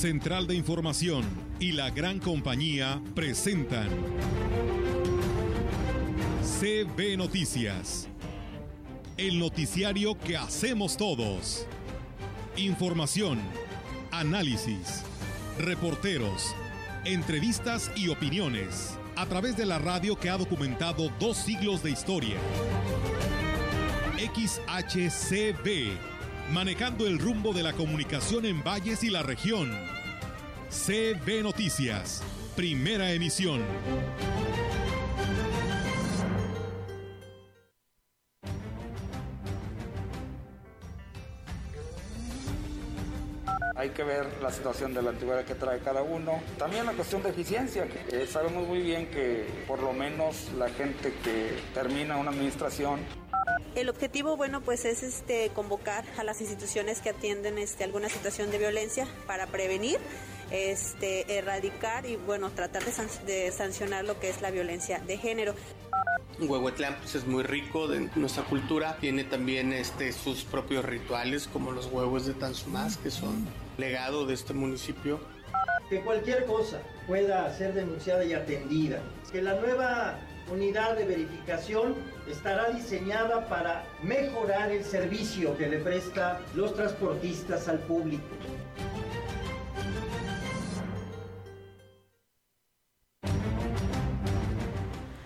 Central de Información y la gran compañía presentan CB Noticias. El noticiario que hacemos todos. Información, análisis, reporteros, entrevistas y opiniones a través de la radio que ha documentado dos siglos de historia. XHCB, manejando el rumbo de la comunicación en valles y la región. CB Noticias, primera emisión. hay que ver la situación de la antigüedad que trae cada uno. También la cuestión de eficiencia, que sabemos muy bien que por lo menos la gente que termina una administración el objetivo, bueno, pues es este convocar a las instituciones que atienden este, alguna situación de violencia para prevenir, este, erradicar y bueno, tratar de, de sancionar lo que es la violencia de género. Huehuetlán pues, es muy rico de nuestra cultura, tiene también este, sus propios rituales como los huevos de Tanzumás que son legado de este municipio. Que cualquier cosa pueda ser denunciada y atendida, que la nueva unidad de verificación estará diseñada para mejorar el servicio que le presta los transportistas al público.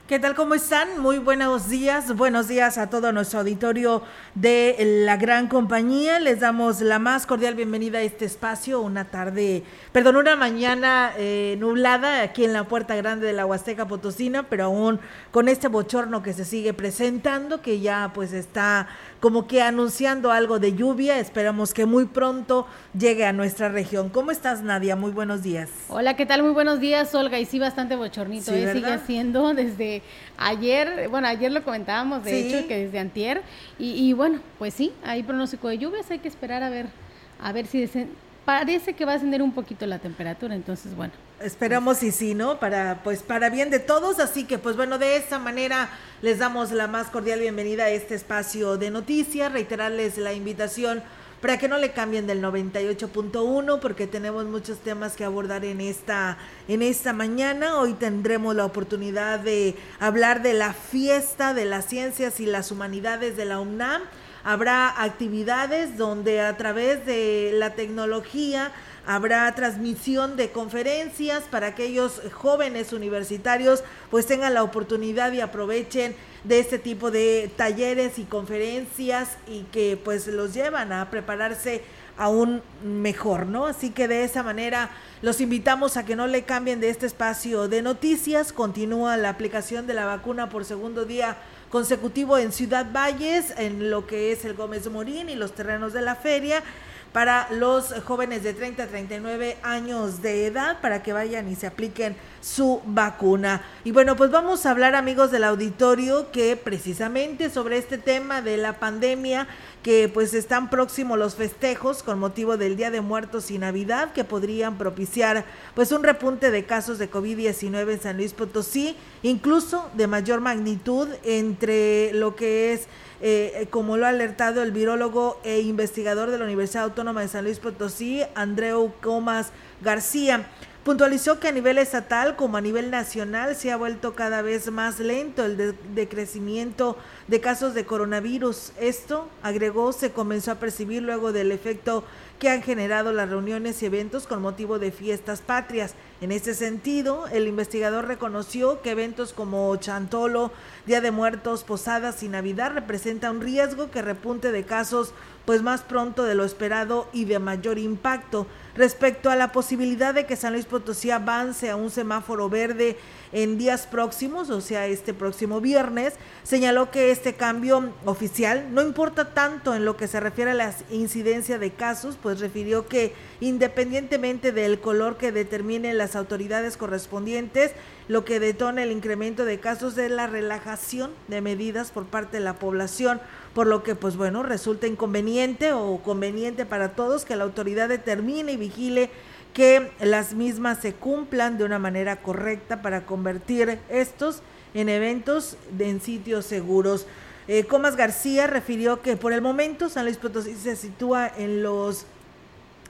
¿Qué tal? ¿Cómo están? Muy buenos días. Buenos días a todo nuestro auditorio de la gran compañía. Les damos la más cordial bienvenida a este espacio. Una tarde, perdón, una mañana eh, nublada aquí en la Puerta Grande de la Huasteca Potosina, pero aún con este bochorno que se sigue presentando, que ya pues está como que anunciando algo de lluvia. Esperamos que muy pronto llegue a nuestra región. ¿Cómo estás, Nadia? Muy buenos días. Hola, ¿qué tal? Muy buenos días, Olga. Y sí, bastante bochornito. ¿eh? Sigue siendo desde ayer, bueno, ayer lo comentábamos, de hecho, que desde antier. Y, bueno, pues sí, hay pronóstico de lluvias. Hay que esperar a ver, a ver si parece que va a ascender un poquito la temperatura. Entonces, bueno. Esperamos y sí, ¿no? Para, pues, para bien de todos. Así que, pues bueno, de esta manera les damos la más cordial bienvenida a este espacio de noticias. Reiterarles la invitación para que no le cambien del 98.1 porque tenemos muchos temas que abordar en esta en esta mañana. Hoy tendremos la oportunidad de hablar de la fiesta de las ciencias y las humanidades de la UNAM. Habrá actividades donde a través de la tecnología Habrá transmisión de conferencias para aquellos jóvenes universitarios pues tengan la oportunidad y aprovechen de este tipo de talleres y conferencias y que pues los llevan a prepararse aún mejor, ¿no? Así que de esa manera los invitamos a que no le cambien de este espacio de noticias. Continúa la aplicación de la vacuna por segundo día consecutivo en Ciudad Valles, en lo que es el Gómez Morín y los terrenos de la feria para los jóvenes de 30 a 39 años de edad para que vayan y se apliquen su vacuna. Y bueno, pues vamos a hablar amigos del auditorio que precisamente sobre este tema de la pandemia que pues están próximos los festejos con motivo del Día de Muertos y Navidad que podrían propiciar pues un repunte de casos de COVID-19 en San Luis Potosí, incluso de mayor magnitud entre lo que es eh, como lo ha alertado el virólogo e investigador de la Universidad Autónoma de San Luis Potosí, Andreu Comas García. Puntualizó que a nivel estatal como a nivel nacional se ha vuelto cada vez más lento el decrecimiento de casos de coronavirus. Esto, agregó, se comenzó a percibir luego del efecto que han generado las reuniones y eventos con motivo de fiestas patrias. En ese sentido, el investigador reconoció que eventos como Chantolo, Día de Muertos, Posadas y Navidad representan un riesgo que repunte de casos pues más pronto de lo esperado y de mayor impacto. Respecto a la posibilidad de que San Luis Potosí avance a un semáforo verde en días próximos, o sea, este próximo viernes, señaló que este cambio oficial no importa tanto en lo que se refiere a la incidencia de casos, pues refirió que independientemente del color que determinen las autoridades correspondientes, lo que detona el incremento de casos es la relajación de medidas por parte de la población, por lo que pues bueno, resulta inconveniente o conveniente para todos que la autoridad determine y vigile que las mismas se cumplan de una manera correcta para convertir estos en eventos en sitios seguros. Eh, Comas García refirió que por el momento San Luis Potosí se sitúa en los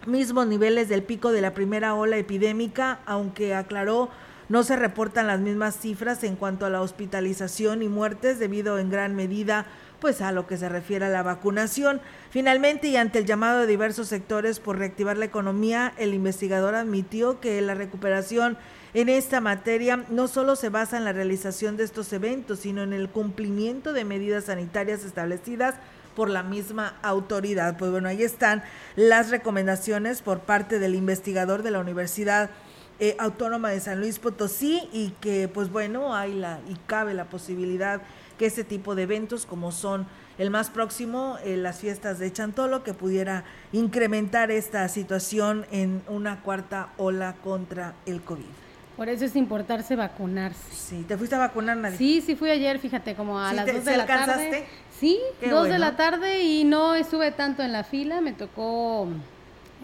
mismos niveles del pico de la primera ola epidémica, aunque aclaró no se reportan las mismas cifras en cuanto a la hospitalización y muertes debido en gran medida pues a lo que se refiere a la vacunación. Finalmente, y ante el llamado de diversos sectores por reactivar la economía, el investigador admitió que la recuperación en esta materia no solo se basa en la realización de estos eventos, sino en el cumplimiento de medidas sanitarias establecidas por la misma autoridad. Pues bueno, ahí están las recomendaciones por parte del investigador de la Universidad eh, Autónoma de San Luis Potosí y que pues bueno, hay la y cabe la posibilidad que este tipo de eventos como son el más próximo, eh, las fiestas de Chantolo, que pudiera incrementar esta situación en una cuarta ola contra el COVID. Por eso es importarse vacunarse. Sí, ¿te fuiste a vacunar, nadie? Sí, sí fui ayer, fíjate, como a las 2 de la tarde. Sí, 2 de la tarde y no estuve tanto en la fila, me tocó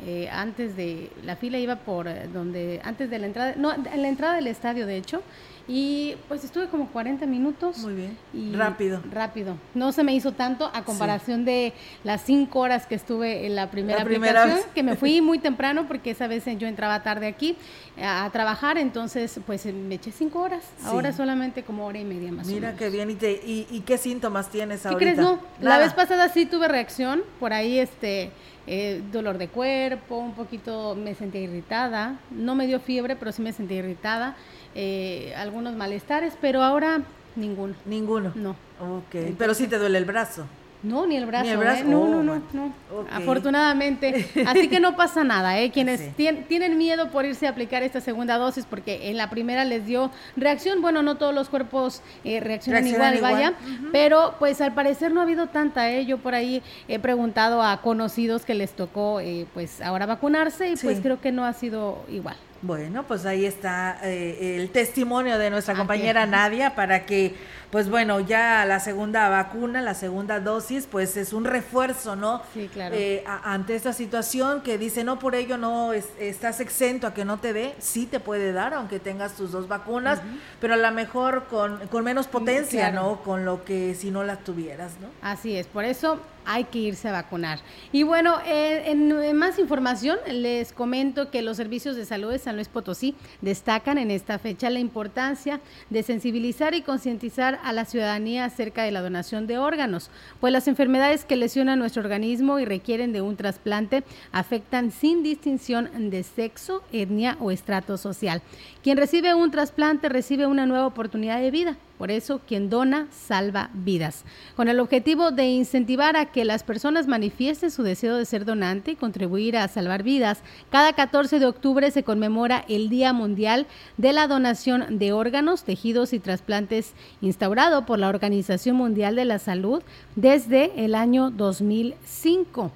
eh, antes de la fila iba por eh, donde antes de la entrada no en la entrada del estadio de hecho y pues estuve como 40 minutos. Muy bien. Y rápido. Rápido. No se me hizo tanto a comparación de las 5 horas que estuve en la primera aplicación, que me fui muy temprano porque esa vez yo entraba tarde aquí a, trabajar, entonces pues me eché 5 horas. Ahora solamente como hora y media más Mira qué bien. ¿Y, y, qué síntomas tienes ahorita? ¿Qué crees? No, la vez pasada sí tuve reacción, por ahí este... Eh, dolor de cuerpo, un poquito me sentía irritada, no me dio fiebre, pero sí me sentía irritada eh, algunos malestares, pero ahora ninguno. Ninguno. No. Ok, pero sí te duele el brazo. No, ni el brazo. Ni el brazo. ¿eh? No, no, no, no. Afortunadamente. Así que no pasa nada, ¿eh? Quienes tienen miedo por irse a aplicar esta segunda dosis porque en la primera les dio reacción, bueno, no todos los cuerpos eh, reaccionan, igual, vaya, pero pues al parecer no ha habido tanta, ¿eh? Yo por ahí he preguntado a conocidos que les tocó, eh, pues ahora vacunarse y pues creo que no ha sido igual. Bueno, pues ahí está eh, el testimonio de nuestra compañera Nadia para que, pues bueno, ya la segunda vacuna, la segunda dosis, pues es un refuerzo, ¿no? Sí, claro. Eh, ante esta situación que dice, no, por ello no estás exento a que no te dé, sí te puede dar, aunque tengas tus dos vacunas, pero a lo mejor con, con menos potencia, ¿no? Con lo que si no las tuvieras, ¿no? Así es, por eso hay que irse a vacunar. Y bueno, eh, en, más información les comento que los servicios de salud de San Luis Potosí destacan en esta fecha la importancia de sensibilizar y concientizar a la ciudadanía acerca de la donación de órganos, pues las enfermedades que lesionan nuestro organismo y requieren de un trasplante afectan sin distinción de sexo, etnia o estrato social. Quien recibe un trasplante recibe una nueva oportunidad de vida. Por eso, quien dona salva vidas. Con el objetivo de incentivar a que las personas manifiesten su deseo de ser donante y contribuir a salvar vidas, cada 14 de octubre se conmemora el Día Mundial de la Donación de Órganos, Tejidos y Trasplantes, instaurado por la Organización Mundial de la Salud desde el año 2005.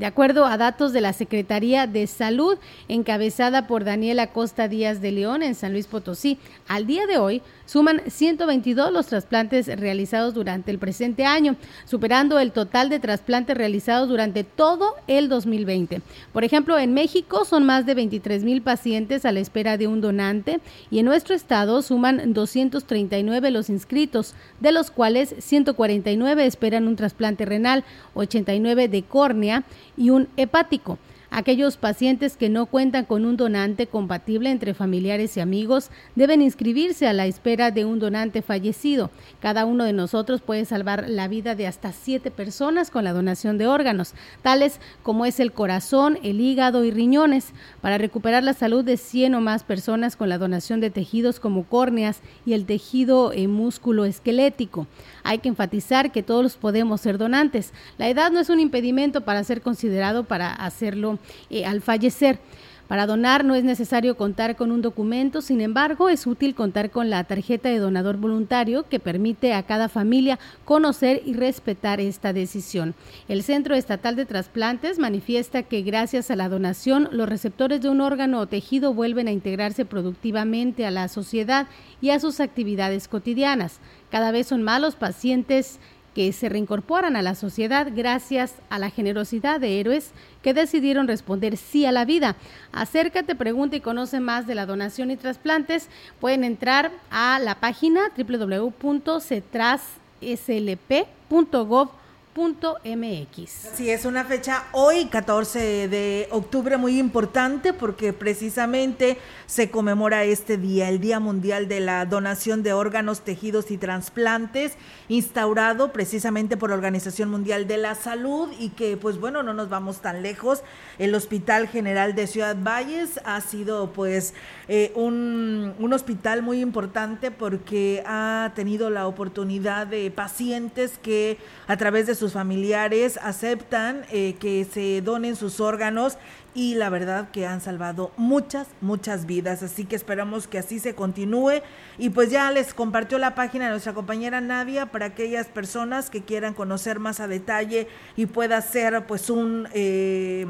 De acuerdo a datos de la Secretaría de Salud, encabezada por Daniela Costa Díaz de León en San Luis Potosí, al día de hoy suman 122 los trasplantes realizados durante el presente año, superando el total de trasplantes realizados durante todo el 2020. Por ejemplo, en México son más de 23 mil pacientes a la espera de un donante y en nuestro estado suman 239 los inscritos, de los cuales 149 esperan un trasplante renal, 89 de córnea y un hepático. Aquellos pacientes que no cuentan con un donante compatible entre familiares y amigos deben inscribirse a la espera de un donante fallecido. Cada uno de nosotros puede salvar la vida de hasta siete personas con la donación de órganos, tales como es el corazón, el hígado y riñones, para recuperar la salud de 100 o más personas con la donación de tejidos como córneas y el tejido eh, músculo esquelético. Hay que enfatizar que todos podemos ser donantes. La edad no es un impedimento para ser considerado para hacerlo eh, al fallecer. Para donar no es necesario contar con un documento, sin embargo, es útil contar con la tarjeta de donador voluntario que permite a cada familia conocer y respetar esta decisión. El Centro Estatal de Trasplantes manifiesta que gracias a la donación, los receptores de un órgano o tejido vuelven a integrarse productivamente a la sociedad y a sus actividades cotidianas. Cada vez son más los pacientes que se reincorporan a la sociedad gracias a la generosidad de héroes que decidieron responder sí a la vida. Acércate, pregunta y conoce más de la donación y trasplantes. Pueden entrar a la página www.cetraslp.gov mx. Sí, es una fecha hoy, 14 de octubre, muy importante porque precisamente se conmemora este día, el Día Mundial de la Donación de Órganos, Tejidos y Trasplantes, instaurado precisamente por la Organización Mundial de la Salud y que, pues bueno, no nos vamos tan lejos. El Hospital General de Ciudad Valles ha sido, pues, eh, un, un hospital muy importante porque ha tenido la oportunidad de pacientes que a través de sus familiares aceptan eh, que se donen sus órganos y la verdad que han salvado muchas, muchas vidas. Así que esperamos que así se continúe. Y pues ya les compartió la página de nuestra compañera Nadia para aquellas personas que quieran conocer más a detalle y pueda ser pues un, eh,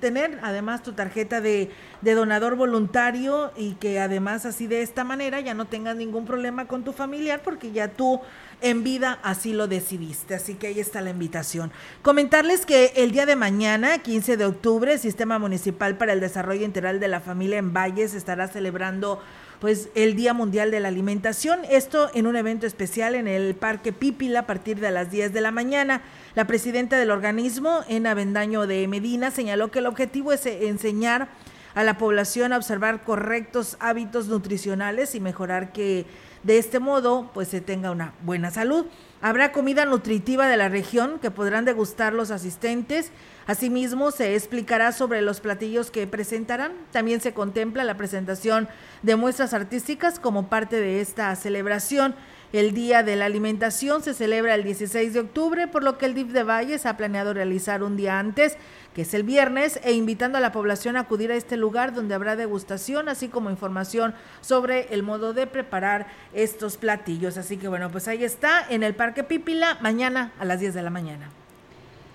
tener además tu tarjeta de, de donador voluntario y que además así de esta manera ya no tengas ningún problema con tu familiar porque ya tú en vida así lo decidiste. Así que ahí está la invitación. Comentarles que el día de mañana, 15 de octubre, el Sistema Municipal para el Desarrollo Integral de la Familia en Valles estará celebrando pues el Día Mundial de la Alimentación, esto en un evento especial en el Parque Pípila a partir de las 10 de la mañana. La presidenta del organismo, en Avendaño de Medina, señaló que el objetivo es enseñar a la población a observar correctos hábitos nutricionales y mejorar que de este modo, pues se tenga una buena salud. Habrá comida nutritiva de la región que podrán degustar los asistentes. Asimismo, se explicará sobre los platillos que presentarán. También se contempla la presentación de muestras artísticas como parte de esta celebración. El Día de la Alimentación se celebra el 16 de octubre, por lo que el DIF de Valles ha planeado realizar un día antes que es el viernes, e invitando a la población a acudir a este lugar donde habrá degustación, así como información sobre el modo de preparar estos platillos. Así que bueno, pues ahí está en el Parque Pípila, mañana a las 10 de la mañana.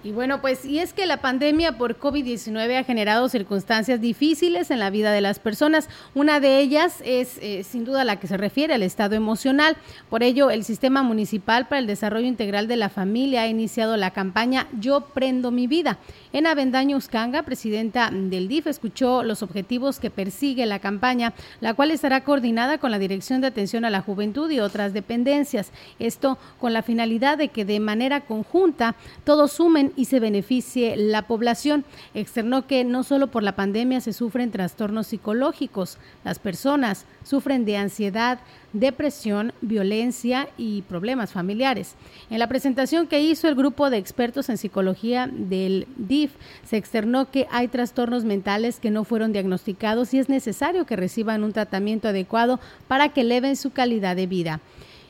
Y bueno, pues y es que la pandemia por COVID-19 ha generado circunstancias difíciles en la vida de las personas. Una de ellas es eh, sin duda la que se refiere al estado emocional. Por ello, el Sistema Municipal para el Desarrollo Integral de la Familia ha iniciado la campaña Yo Prendo mi Vida. En Avendaño Uscanga, presidenta del DIF, escuchó los objetivos que persigue la campaña, la cual estará coordinada con la Dirección de Atención a la Juventud y otras dependencias. Esto con la finalidad de que de manera conjunta todos sumen y se beneficie la población. Externó que no solo por la pandemia se sufren trastornos psicológicos, las personas sufren de ansiedad, depresión, violencia y problemas familiares. En la presentación que hizo el grupo de expertos en psicología del DIF, se externó que hay trastornos mentales que no fueron diagnosticados y es necesario que reciban un tratamiento adecuado para que eleven su calidad de vida.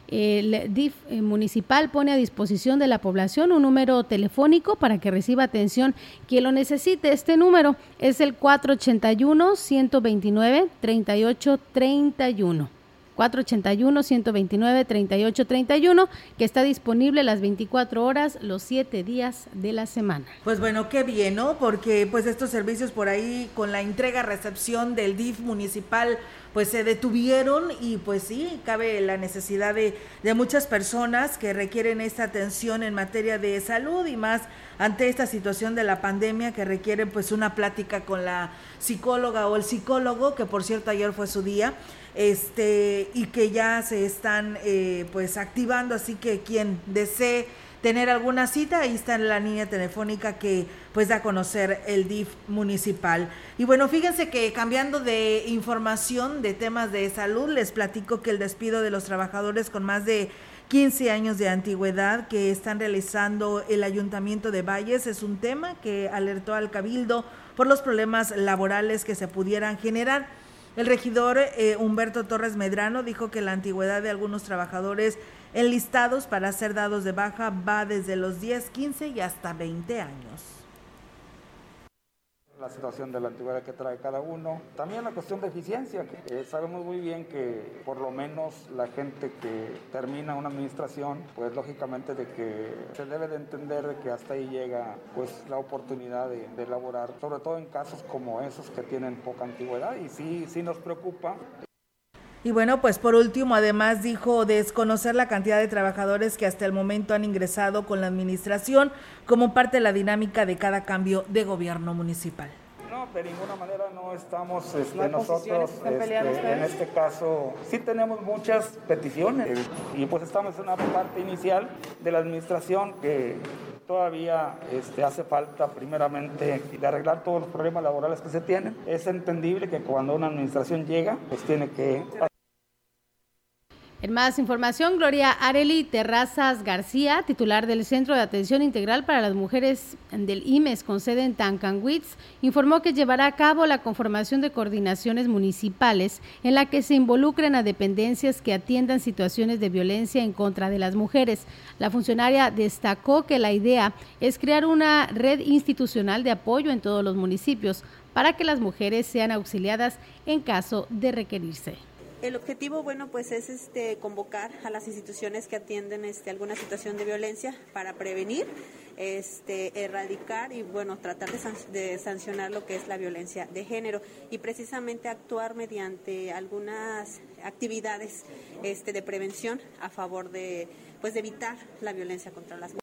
El DIF eh, municipal pone a disposición de la población un número telefónico para que reciba atención quien lo necesite. Este número es el 481-129-3831. 481-129-3831, que está disponible las 24 horas, los 7 días de la semana. Pues bueno, qué bien, ¿no? Porque pues estos servicios por ahí con la entrega-recepción del DIF municipal pues se detuvieron y pues sí, cabe la necesidad de, de muchas personas que requieren esta atención en materia de salud y más ante esta situación de la pandemia que requieren pues una plática con la psicóloga o el psicólogo, que por cierto ayer fue su día, este, y que ya se están eh, pues activando, así que quien desee tener alguna cita, ahí está en la línea telefónica que pues da a conocer el DIF municipal. Y bueno, fíjense que cambiando de información de temas de salud, les platico que el despido de los trabajadores con más de 15 años de antigüedad que están realizando el Ayuntamiento de Valles es un tema que alertó al Cabildo por los problemas laborales que se pudieran generar. El regidor eh, Humberto Torres Medrano dijo que la antigüedad de algunos trabajadores enlistados para ser dados de baja va desde los 10, 15 y hasta 20 años la situación de la antigüedad que trae cada uno. También la cuestión de eficiencia, eh, sabemos muy bien que por lo menos la gente que termina una administración, pues lógicamente de que se debe de entender de que hasta ahí llega pues la oportunidad de, de elaborar, sobre todo en casos como esos que tienen poca antigüedad y sí, sí nos preocupa y bueno, pues por último, además dijo desconocer la cantidad de trabajadores que hasta el momento han ingresado con la administración como parte de la dinámica de cada cambio de gobierno municipal. No, de ninguna manera no estamos este, nosotros este, en este caso. Sí tenemos muchas peticiones y pues estamos en una parte inicial de la administración que Todavía este, hace falta primeramente de arreglar todos los problemas laborales que se tienen. Es entendible que cuando una administración llega, pues tiene que en más información, Gloria Areli Terrazas García, titular del Centro de Atención Integral para las Mujeres del IMES con sede en Tancanwitz, informó que llevará a cabo la conformación de coordinaciones municipales en la que se involucren a dependencias que atiendan situaciones de violencia en contra de las mujeres. La funcionaria destacó que la idea es crear una red institucional de apoyo en todos los municipios para que las mujeres sean auxiliadas en caso de requerirse. El objetivo, bueno, pues es este convocar a las instituciones que atienden este, alguna situación de violencia para prevenir, este, erradicar y bueno, tratar de, sancionar lo que es la violencia de género y precisamente actuar mediante algunas actividades este, de prevención a favor de, pues, de evitar la violencia contra las mujeres.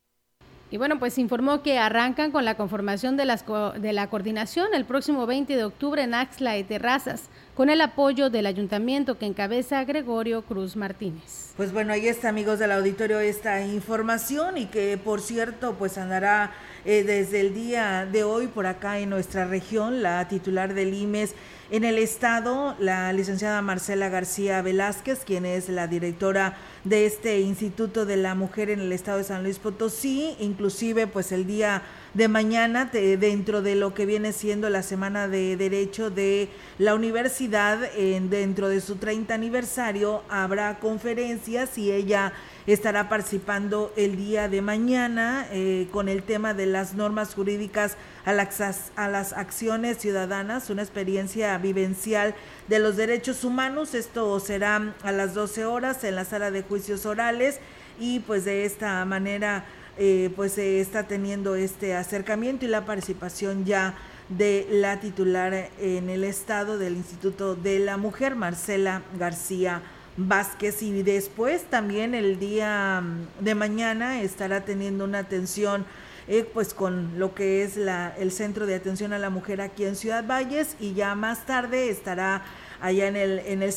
Y bueno, pues informó que arrancan con la conformación de, las, de la coordinación el próximo 20 de octubre en Axla y Terrazas con el apoyo del ayuntamiento que encabeza Gregorio Cruz Martínez. Pues bueno, ahí está amigos del auditorio esta información y que por cierto pues andará eh, desde el día de hoy por acá en nuestra región la titular del IMES en el estado, la licenciada Marcela García Velázquez, quien es la directora de este Instituto de la Mujer en el estado de San Luis Potosí, inclusive pues el día de mañana dentro de lo que viene siendo la Semana de Derecho de la universidad, en, dentro de su 30 aniversario, habrá conferencias y ella estará participando el día de mañana eh, con el tema de las normas jurídicas a las, a las acciones ciudadanas, una experiencia vivencial de los derechos humanos. Esto será a las 12 horas en la sala de juicios orales y pues de esta manera eh, pues se está teniendo este acercamiento y la participación ya de la titular en el estado del Instituto de la Mujer, Marcela García Vázquez. Y después también el día de mañana estará teniendo una atención eh, pues con lo que es la, el Centro de Atención a la Mujer aquí en Ciudad Valles y ya más tarde estará allá en el, en el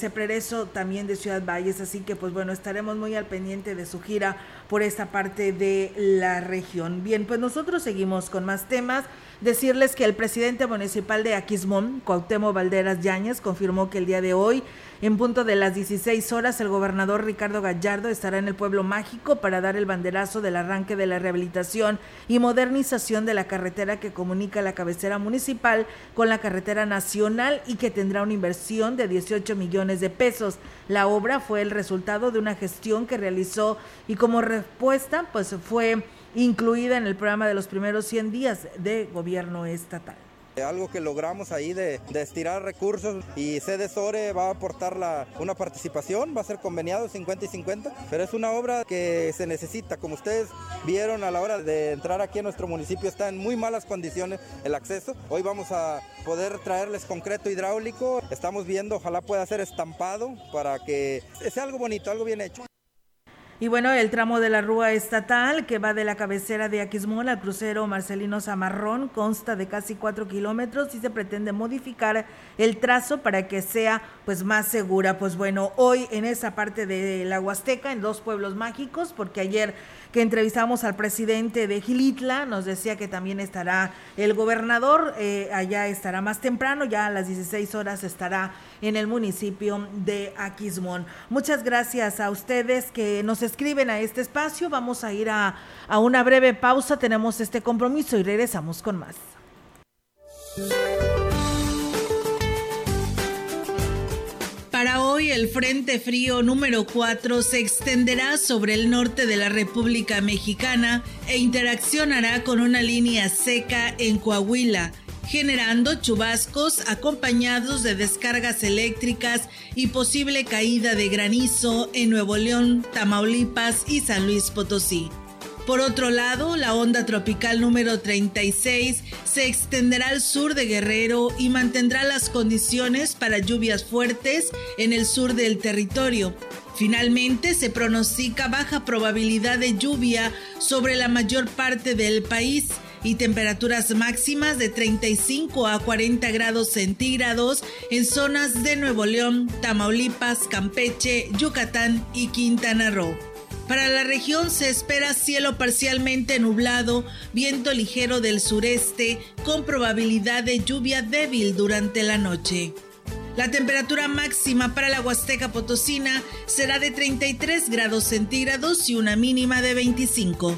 también de Ciudad Valles. Así que pues bueno, estaremos muy al pendiente de su gira por esta parte de la región. Bien, pues nosotros seguimos con más temas. Decirles que el presidente municipal de Aquismón, Cuauhtémoc Valderas Yáñez, confirmó que el día de hoy en punto de las 16 horas, el gobernador Ricardo Gallardo estará en el pueblo mágico para dar el banderazo del arranque de la rehabilitación y modernización de la carretera que comunica la cabecera municipal con la carretera nacional y que tendrá una inversión de 18 millones de pesos. La obra fue el resultado de una gestión que realizó y como respuesta pues fue incluida en el programa de los primeros 100 días de gobierno estatal. Algo que logramos ahí de, estirar recursos y Sore va a aportar una participación, va a ser conveniado 50 y 50, pero es una obra que se necesita. Como ustedes vieron a la hora de entrar aquí a nuestro municipio, está en muy malas condiciones el acceso. Hoy vamos a poder traerles concreto hidráulico. Estamos viendo, ojalá pueda ser estampado para que sea algo bonito, algo bien hecho. Y bueno, el tramo de la rúa estatal que va de la cabecera de Aquismón al crucero Marcelino Zamarrón consta de casi cuatro kilómetros y se pretende modificar el trazo para que sea pues más segura. Pues bueno, hoy en esa parte de la Huasteca, en dos pueblos mágicos, porque ayer que entrevistamos al presidente de Gilitla, nos decía que también estará el gobernador, eh, allá estará más temprano, ya a las 16 horas estará en el municipio de Aquismón. Muchas gracias a ustedes que nos escriben a este espacio. Vamos a ir a, a una breve pausa, tenemos este compromiso y regresamos con más. Para hoy el Frente Frío número 4 se extenderá sobre el norte de la República Mexicana e interaccionará con una línea seca en Coahuila, generando chubascos acompañados de descargas eléctricas y posible caída de granizo en Nuevo León, Tamaulipas y San Luis Potosí. Por otro lado, la onda tropical número 36 se extenderá al sur de Guerrero y mantendrá las condiciones para lluvias fuertes en el sur del territorio. Finalmente, se pronostica baja probabilidad de lluvia sobre la mayor parte del país y temperaturas máximas de 35 a 40 grados centígrados en zonas de Nuevo León, Tamaulipas, Campeche, Yucatán y Quintana Roo. Para la región se espera cielo parcialmente nublado, viento ligero del sureste, con probabilidad de lluvia débil durante la noche. La temperatura máxima para la Huasteca Potosina será de 33 grados centígrados y una mínima de 25.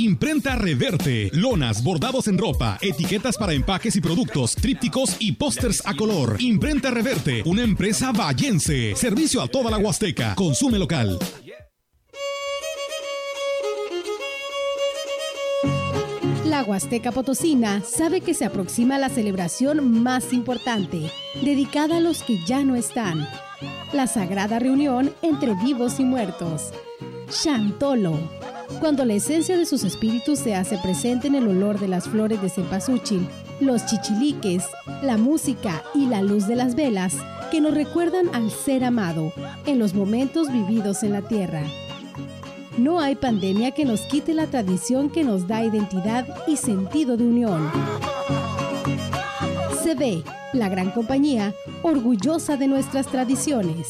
Imprenta Reverte, lonas, bordados en ropa, etiquetas para empaques y productos, trípticos y pósters a color. Imprenta Reverte, una empresa vallense. Servicio a toda la Huasteca. Consume local. La Huasteca Potosina sabe que se aproxima la celebración más importante, dedicada a los que ya no están. La sagrada reunión entre vivos y muertos. Chantolo cuando la esencia de sus espíritus se hace presente en el olor de las flores de cempasúchil, los chichiliques, la música y la luz de las velas que nos recuerdan al ser amado en los momentos vividos en la tierra. No hay pandemia que nos quite la tradición que nos da identidad y sentido de unión. Se ve, la gran compañía, orgullosa de nuestras tradiciones.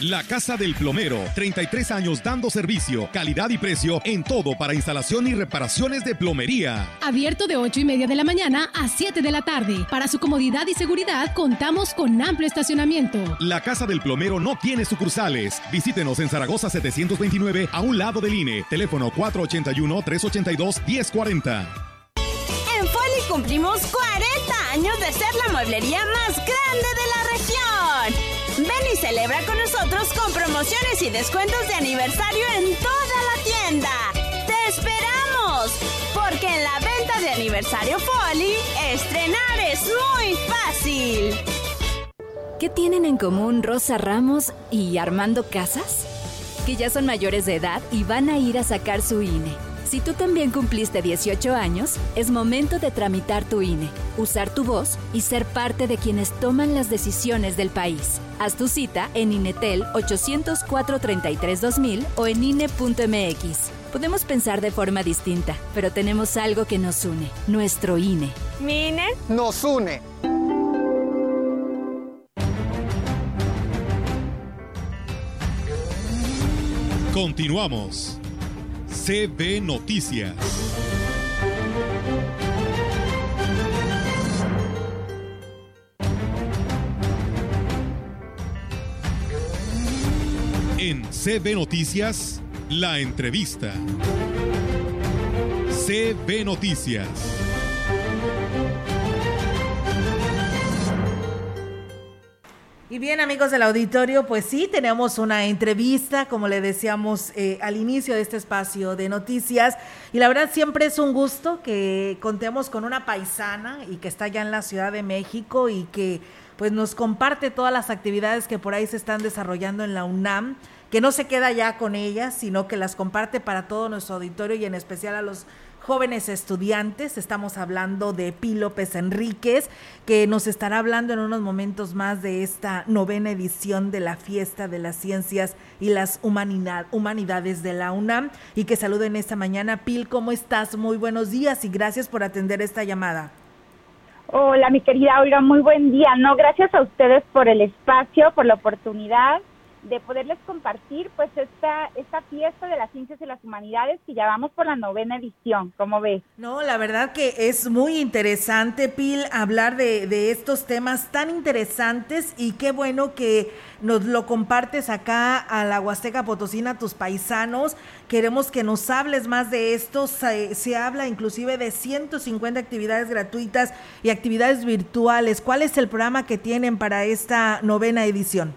La Casa del Plomero, 33 años dando servicio, calidad y precio en todo para instalación y reparaciones de plomería. Abierto de 8 y media de la mañana a 7 de la tarde. Para su comodidad y seguridad contamos con amplio estacionamiento. La Casa del Plomero no tiene sucursales. Visítenos en Zaragoza 729 a un lado del INE. Teléfono 481-382-1040. En Foli cumplimos 40 años de ser la mueblería más grande de la región. Ven y celebra con nosotros con promociones y descuentos de aniversario en toda la tienda. ¡Te esperamos! Porque en la venta de aniversario Folly, estrenar es muy fácil. ¿Qué tienen en común Rosa Ramos y Armando Casas? Que ya son mayores de edad y van a ir a sacar su INE. Si tú también cumpliste 18 años, es momento de tramitar tu INE, usar tu voz y ser parte de quienes toman las decisiones del país. Haz tu cita en Inetel 804-33-2000 o en INE.mx. Podemos pensar de forma distinta, pero tenemos algo que nos une, nuestro INE. ¿Mi INE? Nos une. Continuamos. CB Noticias. En CB Noticias, la entrevista. CB Noticias. Y bien, amigos del auditorio, pues sí, tenemos una entrevista, como le decíamos eh, al inicio de este espacio de noticias. Y la verdad siempre es un gusto que contemos con una paisana y que está ya en la Ciudad de México y que pues nos comparte todas las actividades que por ahí se están desarrollando en la UNAM, que no se queda ya con ellas, sino que las comparte para todo nuestro auditorio y en especial a los jóvenes estudiantes. Estamos hablando de Pi López Enríquez, que nos estará hablando en unos momentos más de esta novena edición de la Fiesta de las Ciencias y las Humanidades de la UNAM. Y que saluden esta mañana. Pil, ¿cómo estás? Muy buenos días y gracias por atender esta llamada. Hola, mi querida Olga, muy buen día. No, gracias a ustedes por el espacio, por la oportunidad de poderles compartir pues esta, esta fiesta de las ciencias y las humanidades que ya vamos por la novena edición, ¿cómo ves? No, la verdad que es muy interesante, Pil, hablar de, de estos temas tan interesantes y qué bueno que nos lo compartes acá a la Huasteca Potosina, tus paisanos. Queremos que nos hables más de esto. Se, se habla inclusive de 150 actividades gratuitas y actividades virtuales. ¿Cuál es el programa que tienen para esta novena edición?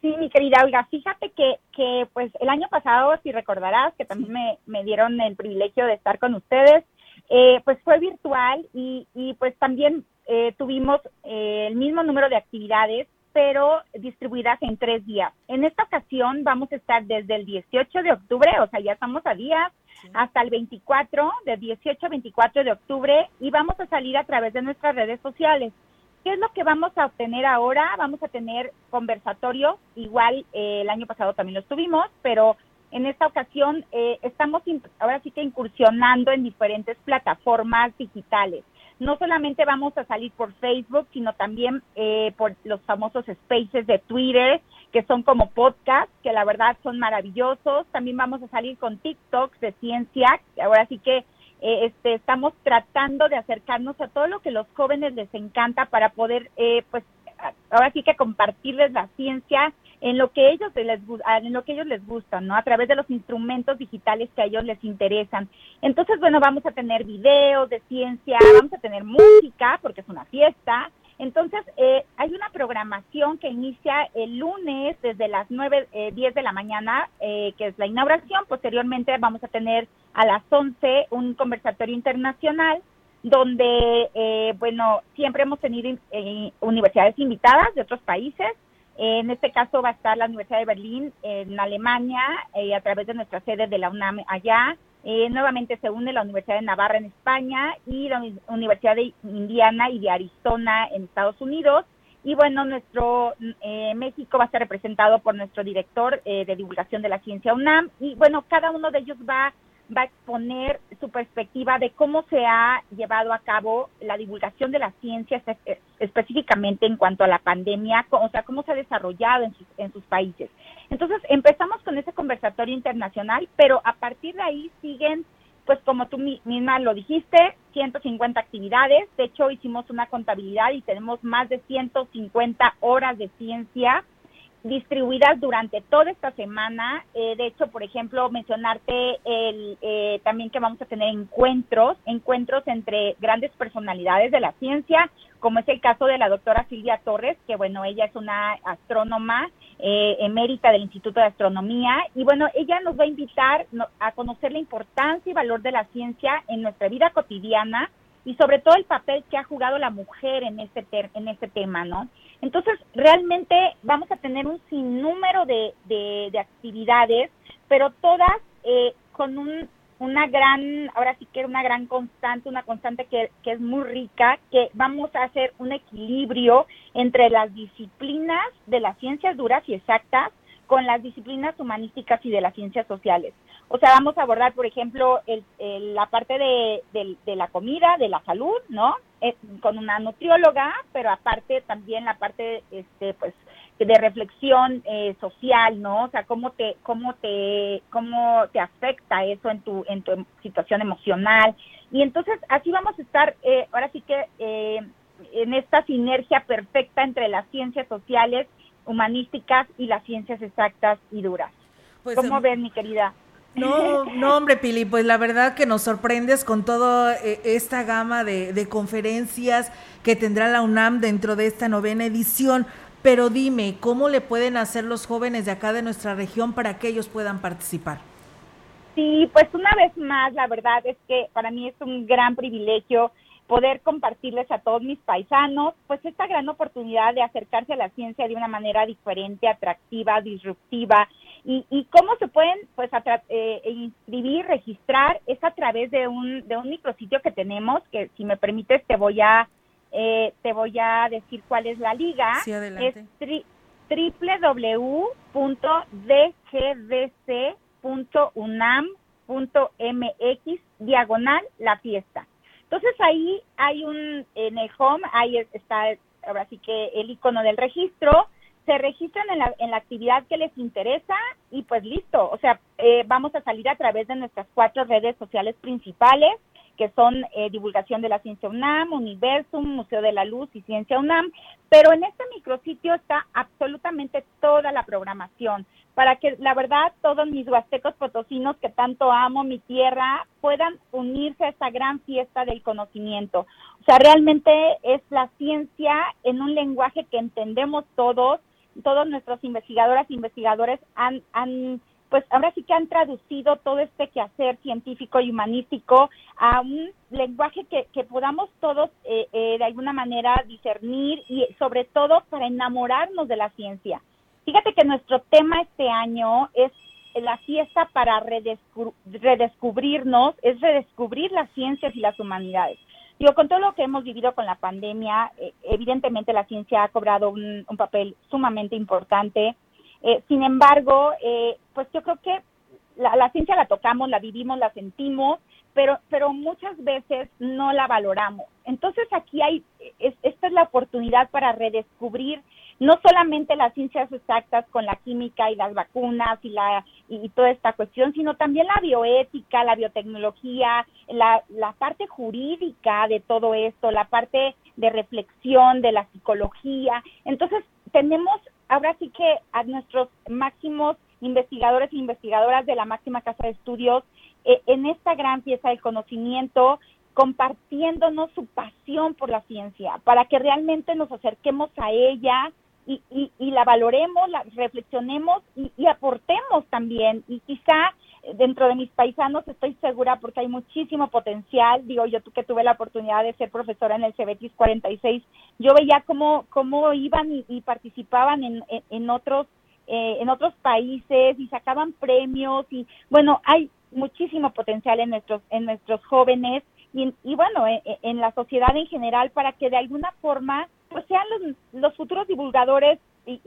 Sí, mi querida Olga, fíjate que, que pues el año pasado, si recordarás, que también me, me dieron el privilegio de estar con ustedes, eh, pues fue virtual y, y pues también eh, tuvimos eh, el mismo número de actividades, pero distribuidas en tres días. En esta ocasión vamos a estar desde el 18 de octubre, o sea, ya estamos a días, hasta el 24, de 18 a 24 de octubre, y vamos a salir a través de nuestras redes sociales. ¿Qué es lo que vamos a obtener ahora? Vamos a tener conversatorios, igual eh, el año pasado también lo tuvimos, pero en esta ocasión eh, estamos ahora sí que incursionando en diferentes plataformas digitales. No solamente vamos a salir por Facebook, sino también eh, por los famosos spaces de Twitter, que son como podcasts, que la verdad son maravillosos. También vamos a salir con TikToks de ciencia, ahora sí que eh, este, estamos tratando de acercarnos a todo lo que los jóvenes les encanta para poder, eh, pues, ahora sí que compartirles la ciencia en lo que ellos les en lo que ellos les gusta, ¿no? A través de los instrumentos digitales que a ellos les interesan. Entonces, bueno, vamos a tener videos de ciencia, vamos a tener música porque es una fiesta, entonces, eh, hay una programación que inicia el lunes desde las 9, eh, 10 de la mañana, eh, que es la inauguración. Posteriormente vamos a tener a las 11 un conversatorio internacional donde, eh, bueno, siempre hemos tenido eh, universidades invitadas de otros países. En este caso va a estar la Universidad de Berlín en Alemania, a través de nuestra sede de la UNAM allá, eh, nuevamente se une la Universidad de Navarra en España y la Universidad de Indiana y de Arizona en Estados Unidos. Y bueno, nuestro eh, México va a estar representado por nuestro director eh, de divulgación de la ciencia UNAM. Y bueno, cada uno de ellos va va a exponer su perspectiva de cómo se ha llevado a cabo la divulgación de la ciencia específicamente en cuanto a la pandemia, o sea, cómo se ha desarrollado en sus, en sus países. Entonces, empezamos con ese conversatorio internacional, pero a partir de ahí siguen, pues como tú misma lo dijiste, 150 actividades. De hecho, hicimos una contabilidad y tenemos más de 150 horas de ciencia distribuidas durante toda esta semana. Eh, de hecho, por ejemplo, mencionarte el, eh, también que vamos a tener encuentros, encuentros entre grandes personalidades de la ciencia, como es el caso de la doctora Silvia Torres, que bueno, ella es una astrónoma eh, emérita del Instituto de Astronomía, y bueno, ella nos va a invitar a conocer la importancia y valor de la ciencia en nuestra vida cotidiana y sobre todo el papel que ha jugado la mujer en este, en este tema, ¿no? Entonces, realmente vamos a tener un sinnúmero de, de, actividades, pero todas eh, con un, una gran, ahora sí que una gran constante, una constante que, que es muy rica, que vamos a hacer un equilibrio entre las disciplinas de las ciencias duras y exactas con las disciplinas humanísticas y de las ciencias sociales. O sea, vamos a abordar, por ejemplo, el, la parte de, de, la comida, de la salud, ¿no? Eh, con una nutrióloga, pero aparte también la parte, este, pues, de reflexión eh, social, ¿no? O sea, cómo te, cómo te, cómo te afecta eso en tu, en tu situación emocional. Y entonces así vamos a estar, eh, ahora sí que en esta sinergia perfecta entre las ciencias sociales humanísticas y las ciencias exactas y duras. Pues, ¿Cómo em, ven, mi querida? No, no, hombre, Pili, pues la verdad que nos sorprendes con toda eh, esta gama de, de, conferencias que tendrá la UNAM dentro de esta novena edición. Pero dime, ¿cómo le pueden hacer los jóvenes de acá de nuestra región para que ellos puedan participar? Sí, pues una vez más, la verdad es que para mí es un gran privilegio poder compartirles a todos mis paisanos, pues esta gran oportunidad de acercarse a la ciencia de una manera diferente, atractiva, disruptiva. Y, y cómo se pueden, pues, eh, inscribir, registrar, es a través de un, de un micrositio que tenemos, que si me permites te voy a, eh, te voy a decir cuál es la liga. Sí, adelante. Es www.dgdc.unam.mx diagonal la fiesta. Entonces ahí hay un, en el home, ahí está ahora sí que el icono del registro, se registran en la, en la actividad que les interesa y pues listo, o sea, eh, vamos a salir a través de nuestras cuatro redes sociales principales, que son eh, Divulgación de la Ciencia UNAM, Universum, Museo de la Luz y Ciencia UNAM, pero en este micrositio está absolutamente toda la programación para que la verdad todos mis huastecos potosinos que tanto amo mi tierra puedan unirse a esta gran fiesta del conocimiento. O sea, realmente es la ciencia en un lenguaje que entendemos todos, todos nuestros investigadoras e investigadores han, han pues ahora sí que han traducido todo este quehacer científico y humanístico a un lenguaje que, podamos todos eh, eh, de alguna manera discernir y sobre todo para enamorarnos de la ciencia. Fíjate que nuestro tema este año es la fiesta para redescubrirnos, es redescubrir las ciencias y las humanidades. Digo, con todo lo que hemos vivido con la pandemia, eh, evidentemente la ciencia ha cobrado un papel sumamente importante eh, sin embargo, eh, pues yo creo que la, ciencia la tocamos, la vivimos, la sentimos, pero, pero muchas veces no la valoramos. Entonces aquí hay, esta es la oportunidad para redescubrir no solamente las ciencias exactas con la química y las vacunas y, la, y, toda esta cuestión, sino también la bioética, la biotecnología, la, la parte jurídica de todo esto, la parte de reflexión de la psicología. Entonces, tenemos ahora sí que a nuestros máximos investigadores e investigadoras de la máxima casa de estudios eh, en esta gran pieza del conocimiento, compartiéndonos su pasión por la ciencia, para que realmente nos acerquemos a ella y, y, la valoremos, la reflexionemos y, y aportemos también. Y quizá dentro de mis paisanos estoy segura porque hay muchísimo potencial. Digo, yo que tuve la oportunidad de ser profesora en el CBTIS 46, yo veía cómo, cómo iban y, participaban en, en, otros eh, en otros países y sacaban premios y bueno, hay muchísimo potencial en nuestros en nuestros jóvenes y, y bueno, en, en, la sociedad en general para que de alguna forma pues sean los, los futuros divulgadores y,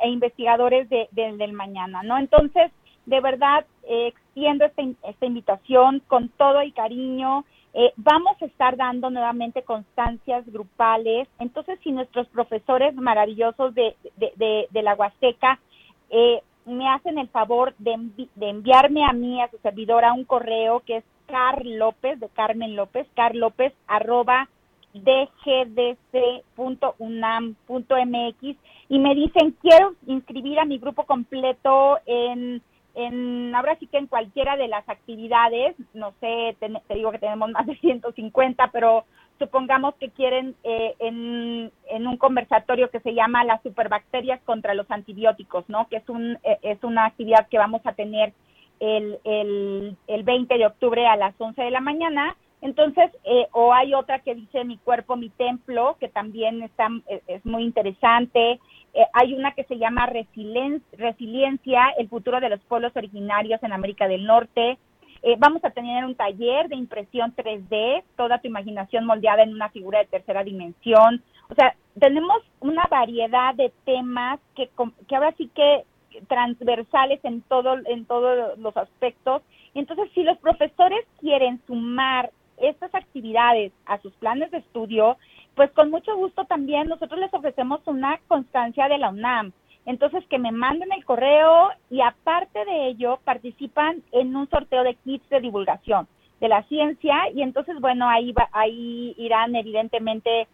e investigadores de, del mañana, ¿no? Entonces, de verdad eh, extiendo esta, esta, invitación con todo el cariño. Eh, vamos a estar dando nuevamente constancias grupales. Entonces, si nuestros profesores maravillosos de, de, de, la Huasteca eh, me hacen el favor de, de, enviarme a mí, a su servidora, un correo que es Car López, de Carmen López, Car dgdc.unam.mx y me dicen quiero inscribir a mi grupo completo en en ahora sí que en cualquiera de las actividades, no sé, te, digo que tenemos más de 150, pero supongamos que quieren eh, en, en, un conversatorio que se llama las superbacterias contra los antibióticos, ¿no? Que es, un, eh, es una actividad que vamos a tener el, el, el 20 de octubre a las 11 de la mañana. Entonces, eh, o hay otra que dice Mi cuerpo, mi templo, que también está, es muy interesante. Eh, hay una que se llama Resiliencia, el futuro de los pueblos originarios en América del Norte. Eh, vamos a tener un taller de impresión 3D, toda tu imaginación moldeada en una figura de tercera dimensión. O sea, tenemos una variedad de temas que, que ahora sí que transversales en todo en todos los aspectos. Entonces, si los profesores quieren sumar estas actividades a sus planes de estudio, pues con mucho gusto también nosotros les ofrecemos una constancia de la UNAM. Entonces, que me manden el correo y aparte de ello, participan en un sorteo de kits de divulgación de la ciencia y entonces, bueno, ahí, va, ahí irán evidentemente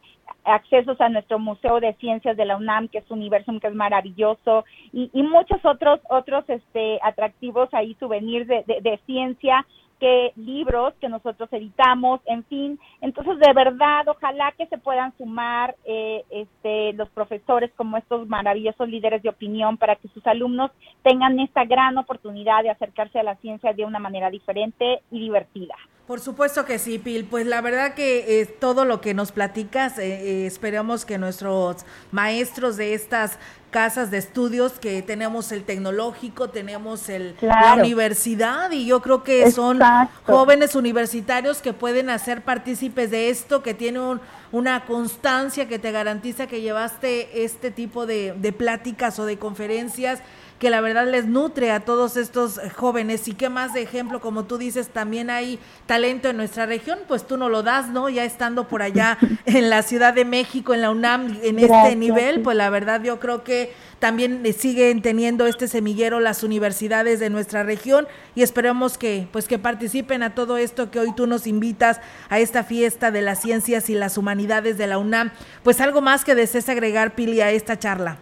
accesos a nuestro Museo de Ciencias de la UNAM, que es Universum, que es maravilloso, y, y muchos otros otros este atractivos ahí, souvenirs de, de, de ciencia, que libros que nosotros editamos, en fin. Entonces, de verdad, ojalá que se puedan sumar eh, este, los profesores como estos maravillosos líderes de opinión para que sus alumnos tengan esta gran oportunidad de acercarse a la ciencia de una manera diferente y divertida. Por supuesto que sí, Pil. Pues la verdad que es todo lo que nos platicas, eh, eh, esperamos que nuestros maestros de estas casas de estudios, que tenemos el tecnológico, tenemos el, la universidad y yo creo que son jóvenes universitarios que pueden hacer partícipes de esto, que tienen una constancia que te garantiza que llevaste este tipo de, de pláticas o de conferencias que la verdad les nutre a todos estos jóvenes y qué más de ejemplo, como tú dices, también hay talento en nuestra región, pues tú no lo das, ¿no? Ya estando por allá en la Ciudad de México, en la UNAM, en este nivel, pues la verdad yo creo que también siguen teniendo este semillero las universidades de nuestra región y esperemos que pues que participen a todo esto que hoy tú nos invitas a esta fiesta de las ciencias y las humanidades de la UNAM. Pues algo más que desees agregar, Pili, a esta charla.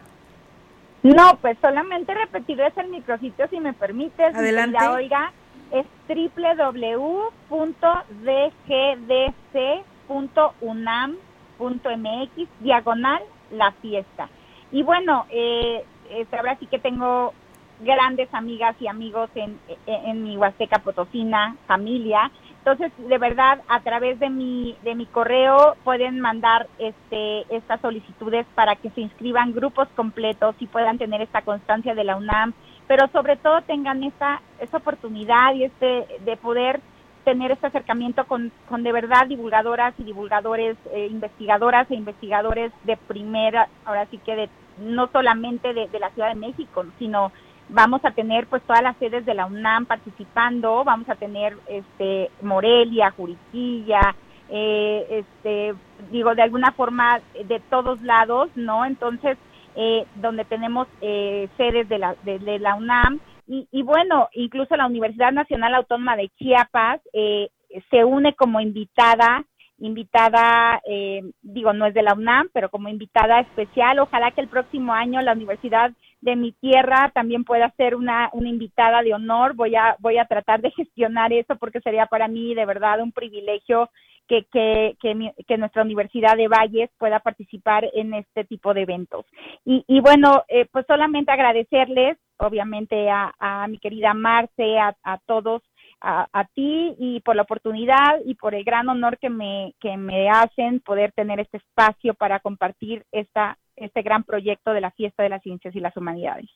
No, pues solamente repetirles el micrositio si me permites. Adelante. oiga, es www.dgdc.unam.mx diagonal la fiesta. Y bueno, eh, ahora sí que tengo grandes amigas y amigos en, en, mi Huasteca Potosina, familia. Entonces, de verdad, a través de mi, de mi correo pueden mandar este, estas solicitudes para que se inscriban grupos completos y puedan tener esta constancia de la UNAM, pero sobre todo tengan esta, esta oportunidad y este de poder tener este acercamiento con, con de verdad divulgadoras y divulgadores, eh, investigadoras e investigadores de primera, ahora sí que de, no solamente de, la Ciudad de México, sino vamos a tener pues todas las sedes de la UNAM participando, vamos a tener este Morelia, Juriquilla, eh, este digo de alguna forma de todos lados, ¿no? Entonces eh, donde tenemos sedes de la de la UNAM y, bueno, incluso la Universidad Nacional Autónoma de Chiapas eh, se une como invitada, invitada, eh, digo, no es de la UNAM, pero como invitada especial. Ojalá que el próximo año la Universidad de mi tierra también pueda ser una, una invitada de honor. Voy a, voy a tratar de gestionar eso porque sería para mí de verdad un privilegio que, que, que, nuestra Universidad de Valles pueda participar en este tipo de eventos. Y, y bueno, eh, pues solamente agradecerles, obviamente, a, a mi querida Marce, a, a todos, a, a, ti y por la oportunidad y por el gran honor que me, que me hacen poder tener este espacio para compartir esta, este gran proyecto de la Fiesta de las Ciencias y las Humanidades.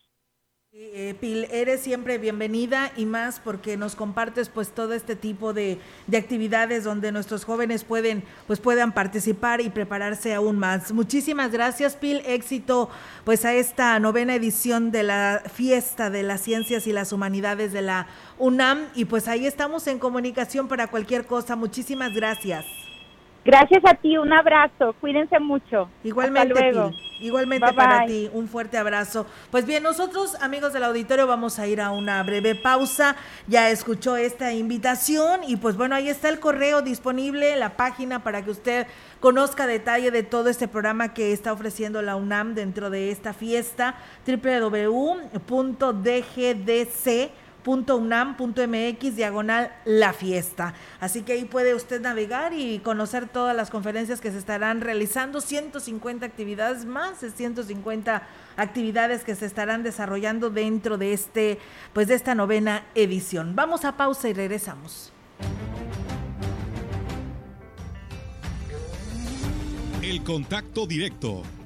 Eh, Pil, eres siempre bienvenida y más porque nos compartes pues todo este tipo de, de, actividades donde nuestros jóvenes pueden pues puedan participar y prepararse aún más. Muchísimas gracias Pil, éxito pues a esta novena edición de la fiesta de las ciencias y las humanidades de la UNAM y pues ahí estamos en comunicación para cualquier cosa. Muchísimas gracias. Gracias a ti, un abrazo, cuídense mucho. Igualmente, igualmente para ti, un fuerte abrazo. Pues bien, nosotros, amigos del auditorio, vamos a ir a una breve pausa. Ya escuchó esta invitación y pues bueno, ahí está el correo disponible, la página para que usted conozca detalle de todo este programa que está ofreciendo la UNAM dentro de esta fiesta, www.dgdc .unam.mx diagonal la fiesta. Así que ahí puede usted navegar y conocer todas las conferencias que se estarán realizando, 150 actividades más, de 150 actividades que se estarán desarrollando dentro de este pues de esta novena edición. Vamos a pausa y regresamos. El contacto directo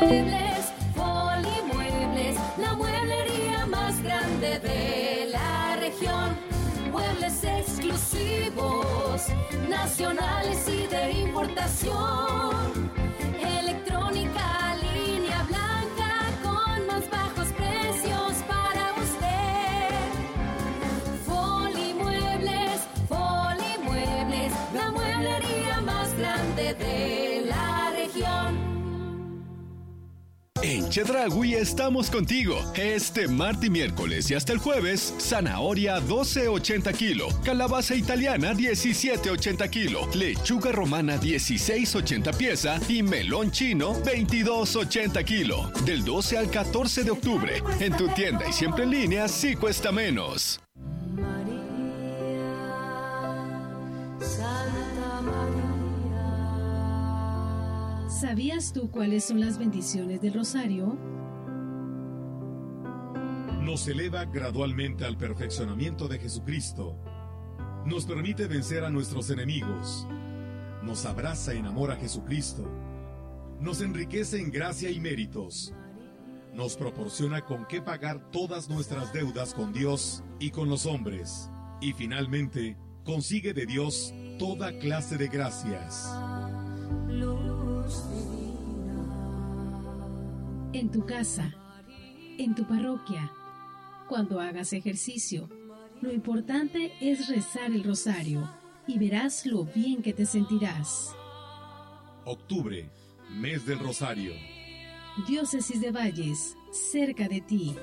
Muebles, Muebles, la mueblería más grande de la región. Muebles exclusivos, nacionales y de importación. En Chedragui estamos contigo. Este martes y miércoles y hasta el jueves, zanahoria 12.80 kilo, calabaza italiana 17.80 kilo, lechuga romana 16.80 pieza y melón chino 22.80 kilo. Del 12 al 14 de octubre, en tu tienda y siempre en línea, sí cuesta menos. ¿Sabías tú cuáles son las bendiciones del rosario? nos eleva gradualmente al perfeccionamiento de Jesucristo, nos permite vencer a nuestros enemigos, nos abraza en amor a Jesucristo, nos enriquece en gracia y méritos, nos proporciona con qué pagar todas nuestras deudas con Dios y con los hombres, y finalmente consigue de Dios toda clase de gracias. En tu casa, en tu parroquia, cuando hagas ejercicio, lo importante es rezar el rosario y verás lo bien que te sentirás. Octubre, mes del Rosario. Diócesis de Valles, cerca de ti.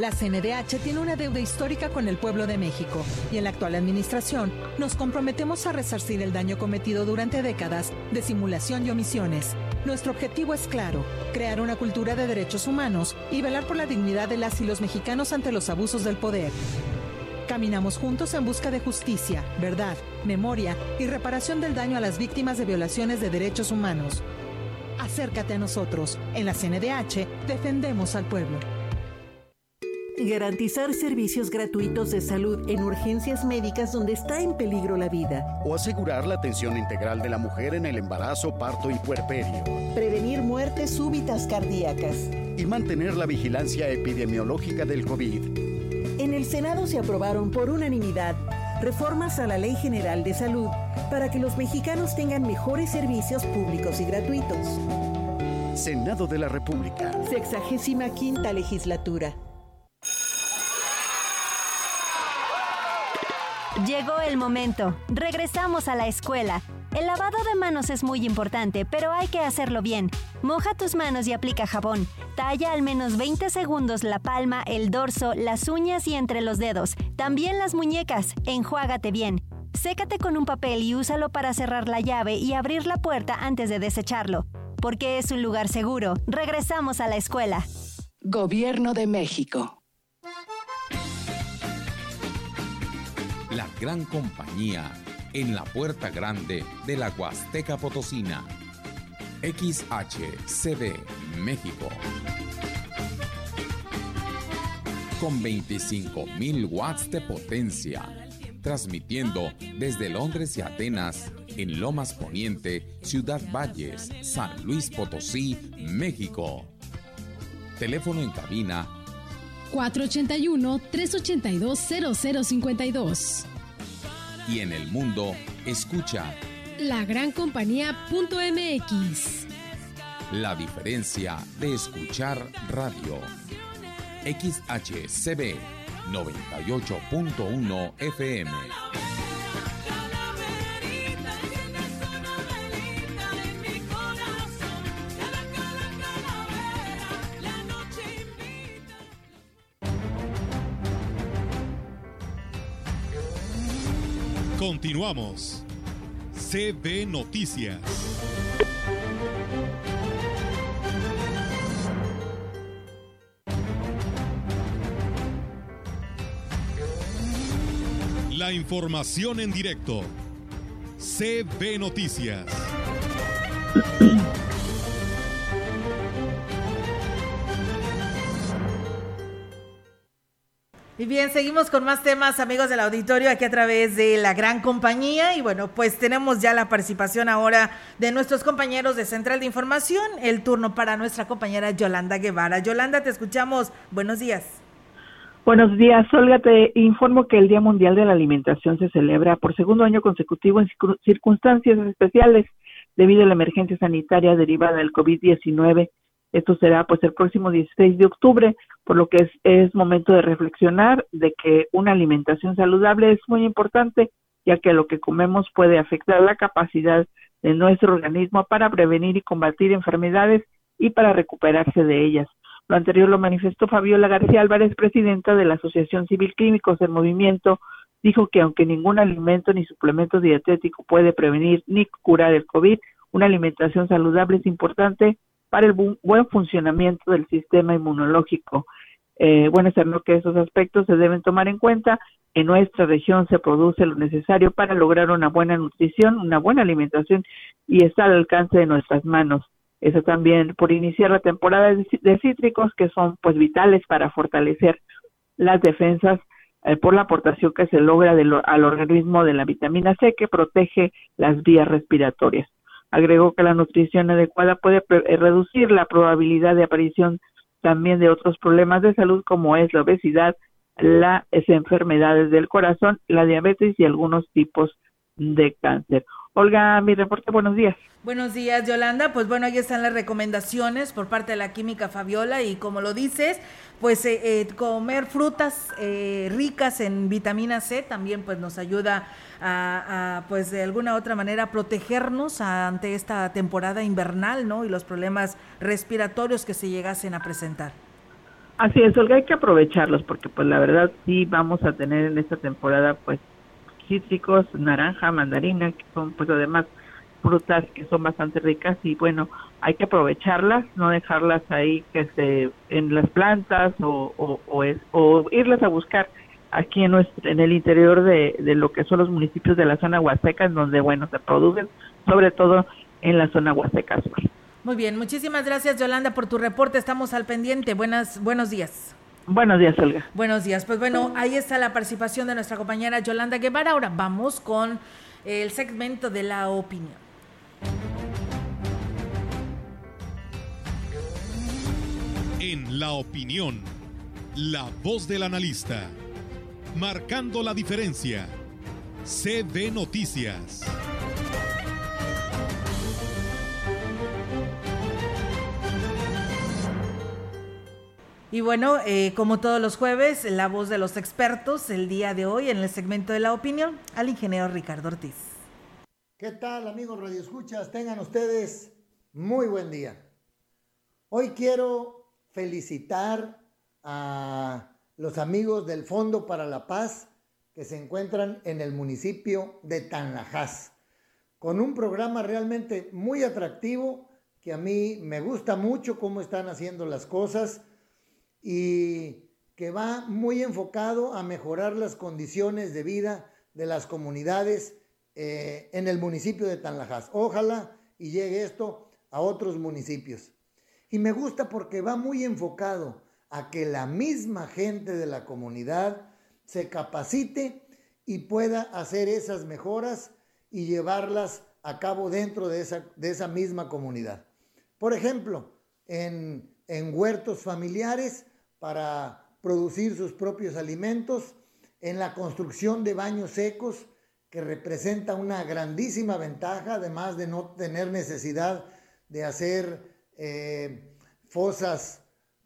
La CNDH tiene una deuda histórica con el pueblo de México y en la actual administración nos comprometemos a resarcir el daño cometido durante décadas de simulación y omisiones. Nuestro objetivo es claro, crear una cultura de derechos humanos y velar por la dignidad de las y los mexicanos ante los abusos del poder. Caminamos juntos en busca de justicia, verdad, memoria y reparación del daño a las víctimas de violaciones de derechos humanos. Acércate a nosotros. En la CNDH defendemos al pueblo. Garantizar servicios gratuitos de salud en urgencias médicas donde está en peligro la vida. O asegurar la atención integral de la mujer en el embarazo, parto y puerperio. Prevenir muertes súbitas cardíacas. Y mantener la vigilancia epidemiológica del COVID. En el Senado se aprobaron por unanimidad reformas a la Ley General de Salud para que los mexicanos tengan mejores servicios públicos y gratuitos. Senado de la República. Sexagésima quinta legislatura. Llegó el momento. Regresamos a la escuela. El lavado de manos es muy importante, pero hay que hacerlo bien. Moja tus manos y aplica jabón. Talla al menos 20 segundos la palma, el dorso, las uñas y entre los dedos. También las muñecas. Enjuágate bien. Sécate con un papel y úsalo para cerrar la llave y abrir la puerta antes de desecharlo. Porque es un lugar seguro. Regresamos a la escuela. Gobierno de México. La gran compañía en la puerta grande de la Huasteca Potosina. XHCD México. Con 25.000 watts de potencia. Transmitiendo desde Londres y Atenas, en Lomas Poniente, Ciudad Valles, San Luis Potosí, México. Teléfono en cabina 481-382-0052. Y en el mundo, escucha La gran compañía.mx. la diferencia de escuchar radio. XHCB 98.1 FM. Continuamos. CB Noticias. La información en directo. CB Noticias. Y bien, seguimos con más temas, amigos del auditorio, aquí a través de la gran compañía. Y bueno, pues tenemos ya la participación ahora de nuestros compañeros de Central de Información. El turno para nuestra compañera Yolanda Guevara. Yolanda, te escuchamos. Buenos días. Buenos días, Olga. Te informo que el Día Mundial de la Alimentación se celebra por segundo año consecutivo en circun- circunstancias especiales debido a la emergencia sanitaria derivada del COVID-19. Esto será pues el próximo 16 de octubre, por lo que es, es momento de reflexionar de que una alimentación saludable es muy importante, ya que lo que comemos puede afectar la capacidad de nuestro organismo para prevenir y combatir enfermedades y para recuperarse de ellas. Lo anterior lo manifestó Fabiola García Álvarez, presidenta de la Asociación Civil Químicos del Movimiento, dijo que aunque ningún alimento ni suplemento dietético puede prevenir ni curar el COVID, una alimentación saludable es importante para el buen funcionamiento del sistema inmunológico. Eh, bueno, es que esos aspectos se deben tomar en cuenta. En nuestra región se produce lo necesario para lograr una buena nutrición, una buena alimentación y está al alcance de nuestras manos. Eso también por iniciar la temporada de cítricos que son pues vitales para fortalecer las defensas eh, por la aportación que se logra al organismo de la vitamina C que protege las vías respiratorias. Agregó que la nutrición adecuada puede eh, reducir la probabilidad de aparición también de otros problemas de salud como es la obesidad, las enfermedades del corazón, la diabetes y algunos tipos de cáncer. Olga, mi reporte, buenos días. Buenos días, Yolanda. Pues bueno, ahí están las recomendaciones por parte de la química Fabiola y como lo dices, pues eh, eh, comer frutas eh, ricas en vitamina C también pues nos ayuda a, pues de alguna otra manera protegernos ante esta temporada invernal, ¿no? Y los problemas respiratorios que se llegasen a presentar. Así es, Olga, hay que aprovecharlos porque pues la verdad sí vamos a tener en esta temporada pues cítricos, naranja, mandarina, que son pues además frutas que son bastante ricas y bueno, hay que aprovecharlas, no dejarlas ahí que se en las plantas o, o, es, o irlas a buscar aquí en, nuestro, en el interior de, de lo que son los municipios de la zona huasteca, en donde bueno se producen, sobre todo en la zona huasteca Muy bien, muchísimas gracias Yolanda por tu reporte, estamos al pendiente. Buenas, buenos días. Buenos días, Olga. Buenos días. Pues bueno, ahí está la participación de nuestra compañera Yolanda Guevara. Ahora vamos con el segmento de la opinión. En la opinión, la voz del analista, marcando la diferencia. CB Noticias. Y bueno, eh, como todos los jueves, la voz de los expertos, el día de hoy en el segmento de la opinión, al ingeniero Ricardo Ortiz. ¿Qué tal amigos radioescuchas? Tengan ustedes muy buen día. Hoy quiero felicitar a los amigos del Fondo para la Paz que se encuentran en el municipio de Tanlajas, con un programa realmente muy atractivo que a mí me gusta mucho cómo están haciendo las cosas y que va muy enfocado a mejorar las condiciones de vida de las comunidades eh, en el municipio de Tanlajas. Ojalá y llegue esto a otros municipios. Y me gusta porque va muy enfocado a que la misma gente de la comunidad se capacite y pueda hacer esas mejoras y llevarlas a cabo dentro de esa, de esa misma comunidad. Por ejemplo, en, en huertos familiares para producir sus propios alimentos, en la construcción de baños secos, que representa una grandísima ventaja, además de no tener necesidad de hacer eh, fosas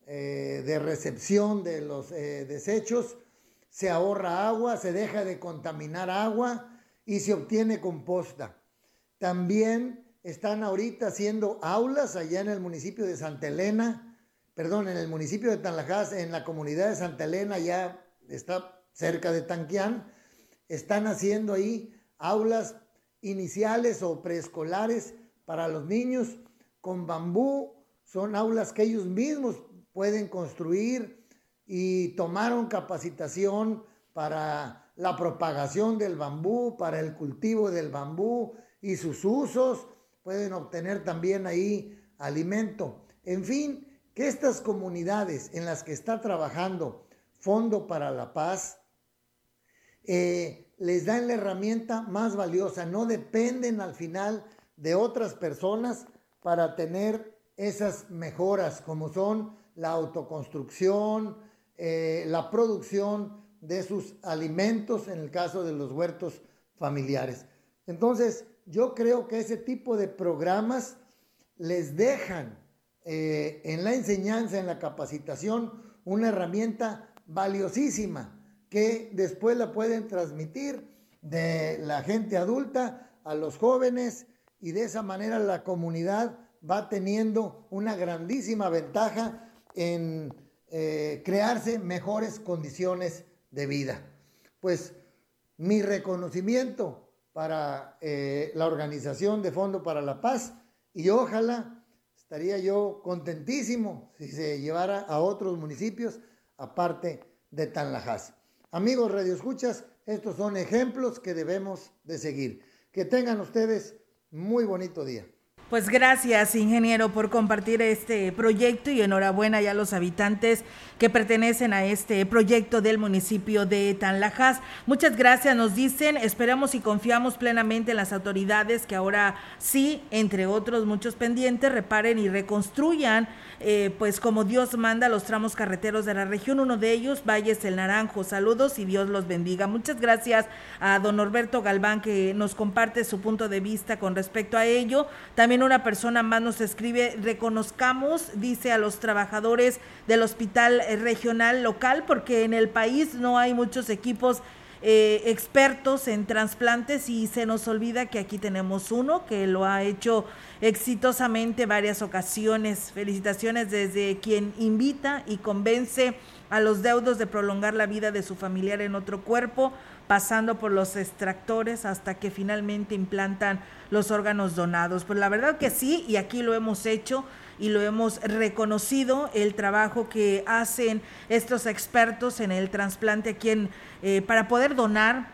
eh, de recepción de los eh, desechos, se ahorra agua, se deja de contaminar agua y se obtiene composta. También están ahorita haciendo aulas allá en el municipio de Santa Elena, perdón, en el municipio de Tanlajas, en la comunidad de Santa Elena, ya está cerca de Tanquián, están haciendo ahí aulas iniciales o preescolares para los niños con bambú. Son aulas que ellos mismos pueden construir y tomaron capacitación para la propagación del bambú, para el cultivo del bambú y sus usos. Pueden obtener también ahí alimento. En fin, que estas comunidades en las que está trabajando Fondo para la Paz eh, les dan la herramienta más valiosa, no dependen al final de otras personas para tener esas mejoras como son la autoconstrucción, eh, la producción de sus alimentos en el caso de los huertos familiares. Entonces, yo creo que ese tipo de programas les dejan eh, en la enseñanza, en la capacitación, una herramienta valiosísima que después la pueden transmitir de la gente adulta a los jóvenes y de esa manera la comunidad va teniendo una grandísima ventaja en eh, crearse mejores condiciones de vida. Pues mi reconocimiento para eh, la organización de Fondo para la Paz y ojalá estaría yo contentísimo si se llevara a otros municipios aparte de Tanlajas. Amigos Radio Escuchas, estos son ejemplos que debemos de seguir. Que tengan ustedes muy bonito día. Pues gracias, ingeniero, por compartir este proyecto y enhorabuena ya a los habitantes que pertenecen a este proyecto del municipio de Tanlajas. Muchas gracias, nos dicen, esperamos y confiamos plenamente en las autoridades que ahora sí, entre otros muchos pendientes, reparen y reconstruyan, eh, pues como Dios manda, los tramos carreteros de la región. Uno de ellos, Valles el Naranjo. Saludos y Dios los bendiga. Muchas gracias a don Norberto Galván que nos comparte su punto de vista con respecto a ello. También una persona más nos escribe, reconozcamos, dice a los trabajadores del hospital eh, regional local, porque en el país no hay muchos equipos eh, expertos en trasplantes y se nos olvida que aquí tenemos uno que lo ha hecho exitosamente varias ocasiones. Felicitaciones desde quien invita y convence a los deudos de prolongar la vida de su familiar en otro cuerpo, pasando por los extractores hasta que finalmente implantan los órganos donados. Pues la verdad que sí, y aquí lo hemos hecho y lo hemos reconocido, el trabajo que hacen estos expertos en el trasplante aquí en, eh, para poder donar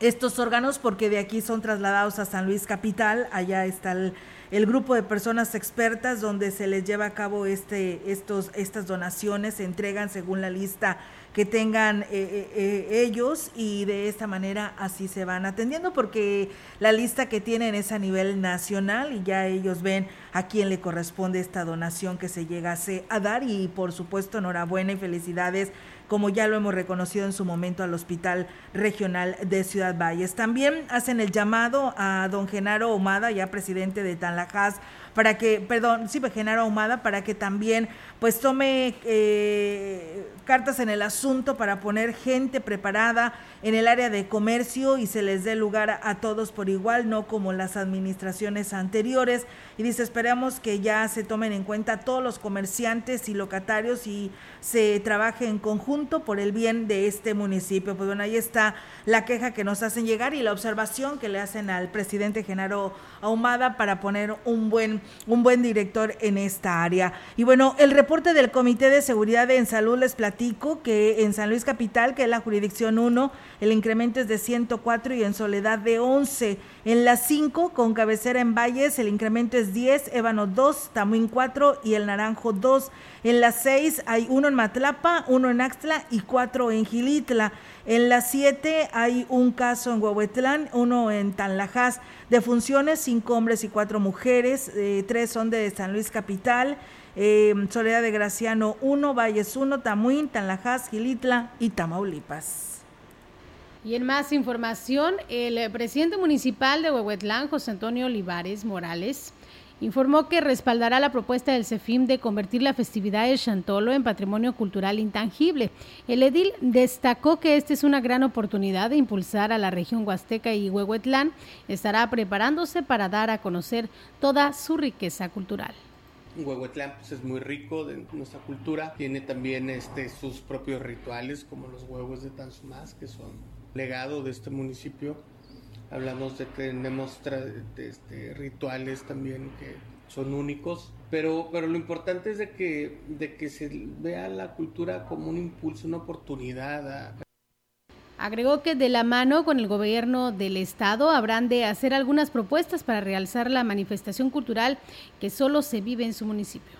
estos órganos, porque de aquí son trasladados a San Luis Capital, allá está el, el grupo de personas expertas donde se les lleva a cabo este, estos, estas donaciones, se entregan según la lista que tengan eh, eh, eh, ellos y de esta manera así se van atendiendo porque la lista que tienen es a nivel nacional y ya ellos ven a quién le corresponde esta donación que se llegase a dar y por supuesto enhorabuena y felicidades como ya lo hemos reconocido en su momento al Hospital Regional de Ciudad Valles. También hacen el llamado a don Genaro Omada, ya presidente de Tanlajas, para que, perdón, sí, Genaro Ahumada, para que también pues tome eh, cartas en el asunto para poner gente preparada en el área de comercio y se les dé lugar a, todos por igual, no como las administraciones anteriores. Y dice, esperamos que ya se tomen en cuenta todos los comerciantes y locatarios y se trabaje en conjunto por el bien de este municipio. Pues bueno, ahí está la queja que nos hacen llegar y la observación que le hacen al presidente Genaro Ahumada para poner un buen, un buen director en esta área. Y bueno, el reporte del Comité de Seguridad en Salud les platico que en San Luis Capital, que es la jurisdicción 1, el incremento es de 104 y en Soledad de 11. En las 5, con cabecera en Valles, el incremento es 10, Ébano 2, Tamuín 4 y el Naranjo 2. En las 6 hay uno en Matlapa, uno en Axtla y cuatro en Gilitla. En las 7 hay un caso en Huehuetlán, uno en Tanlajas. De funciones, cinco hombres y cuatro mujeres, eh, tres son de San Luis Capital. Eh, Soledad de Graciano 1, Valles 1, Tamuín, Tanlajas, Gilitla y Tamaulipas. Y en más información, el presidente municipal de Huehuetlán, José Antonio Olivares Morales, informó que respaldará la propuesta del CEFIM de convertir la festividad de Chantolo en patrimonio cultural intangible. El edil destacó que esta es una gran oportunidad de impulsar a la región Huasteca y Huehuetlán. Estará preparándose para dar a conocer toda su riqueza cultural. Huehuetlán pues, es muy rico de nuestra cultura, tiene también este, sus propios rituales como los huevos de Tanzumás, que son legado de este municipio. Hablamos de que tenemos este, rituales también que son únicos, pero, pero lo importante es de que, de que se vea la cultura como un impulso, una oportunidad. A... Agregó que de la mano con el gobierno del estado habrán de hacer algunas propuestas para realzar la manifestación cultural que solo se vive en su municipio.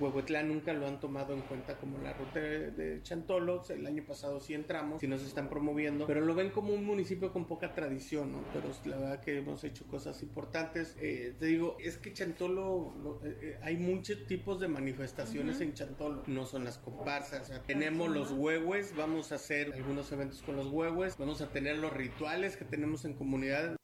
Huehuetlán nunca lo han tomado en cuenta como la ruta de, de Chantolo. El año pasado sí entramos, sí nos están promoviendo, pero lo ven como un municipio con poca tradición, ¿no? Pero la verdad que hemos hecho cosas importantes. Eh, te digo, es que Chantolo, lo, eh, hay muchos tipos de manifestaciones uh -huh. en Chantolo. No son las comparsas. O sea, tenemos los huehues, vamos a hacer algunos eventos con los huehues, vamos a tener los rituales que tenemos en comunidades.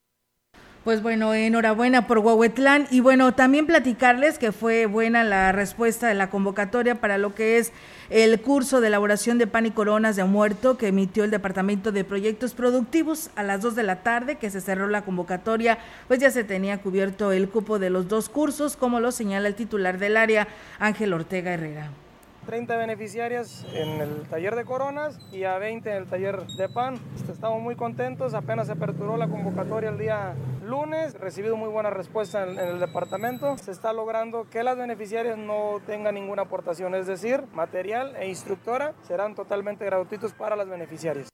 Pues bueno, enhorabuena por Huehuetlán y bueno, también platicarles que fue buena la respuesta de la convocatoria para lo que es el curso de elaboración de pan y coronas de muerto que emitió el Departamento de Proyectos Productivos a las 2 de la tarde que se cerró la convocatoria, pues ya se tenía cubierto el cupo de los dos cursos, como lo señala el titular del área, Ángel Ortega Herrera. 30 beneficiarias en el taller de coronas y a 20 en el taller de pan. Estamos muy contentos, apenas se aperturó la convocatoria el día lunes, recibido muy buena respuesta en, en el departamento. Se está logrando que las beneficiarias no tengan ninguna aportación, es decir, material e instructora serán totalmente gratuitos para las beneficiarias.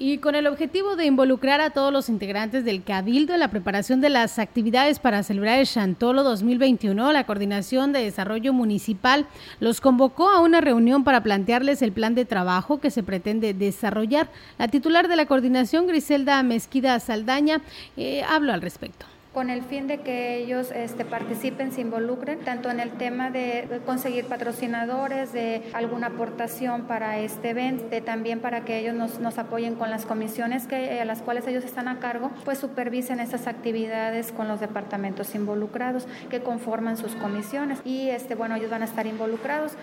Y con el objetivo de involucrar a todos los integrantes del Cabildo en la preparación de las actividades para celebrar el Chantolo 2021, la Coordinación de Desarrollo Municipal los convocó a una reunión para plantearles el plan de trabajo que se pretende desarrollar. La titular de la coordinación, Griselda Mezquida Saldaña, eh, habló al respecto con el fin de que ellos este, participen, se involucren, tanto en el tema de conseguir patrocinadores, de alguna aportación para este evento, de también para que ellos nos, nos apoyen con las comisiones que, a las cuales ellos están a cargo, pues supervisen esas actividades con los departamentos involucrados que conforman sus comisiones y este, bueno, ellos van a estar involucrados.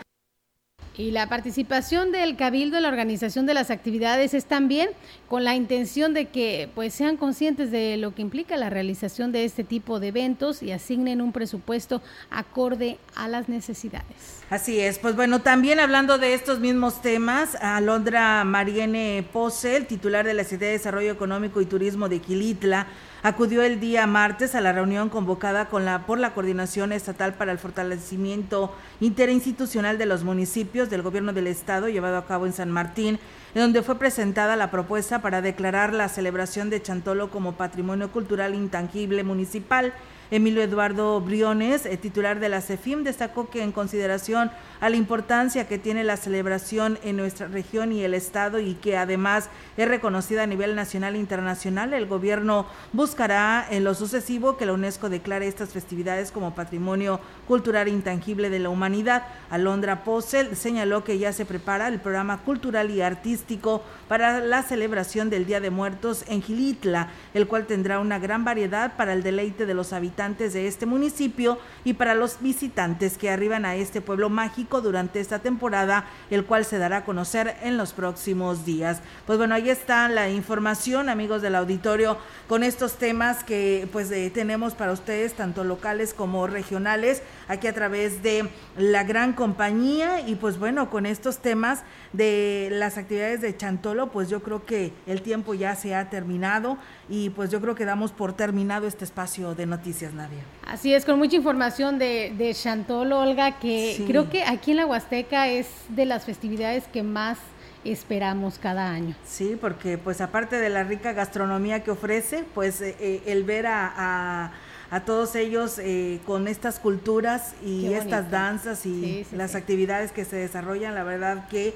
Y la participación del Cabildo en la organización de las actividades es también con la intención de que pues sean conscientes de lo que implica la realización de este tipo de eventos y asignen un presupuesto acorde a las necesidades. Así es, pues bueno, también hablando de estos mismos temas, Alondra Mariene Pose, el titular de la Secretaría de Desarrollo Económico y Turismo de Quilitla, acudió el día martes a la reunión convocada con la, por la Coordinación Estatal para el Fortalecimiento Interinstitucional de los Municipios del Gobierno del Estado, llevado a cabo en San Martín, en donde fue presentada la propuesta para declarar la celebración de Chantolo como Patrimonio Cultural Intangible Municipal. Emilio Eduardo Briones, eh, titular de la CEFIM, destacó que en consideración a la importancia que tiene la celebración en nuestra región y el Estado y que además es reconocida a nivel nacional e internacional, el gobierno buscará en lo sucesivo que la UNESCO declare estas festividades como patrimonio cultural intangible de la humanidad. Alondra Posel señaló que ya se prepara el programa cultural y artístico para la celebración del Día de Muertos en Gilitla, el cual tendrá una gran variedad para el deleite de los habitantes de este municipio y para los visitantes que arriban a este pueblo mágico durante esta temporada, el cual se dará a conocer en los próximos días. Pues bueno, ahí está la información, amigos del auditorio, con estos temas que pues eh, tenemos para ustedes, tanto locales como regionales, aquí a través de la gran compañía y pues bueno, con estos temas de las actividades de Chantolo, pues yo creo que el tiempo ya se ha terminado y pues yo creo que damos por terminado este espacio de noticias, Nadia. Así es, con mucha información de, de Chantolo, Olga, que Sí. creo que aquí en la Huasteca es de las festividades que más esperamos cada año. Sí, porque pues aparte de la rica gastronomía que ofrece, pues eh, eh, el ver a, a- a todos ellos eh, con estas culturas y estas danzas y Sí, sí, las sí. actividades que se desarrollan, la verdad que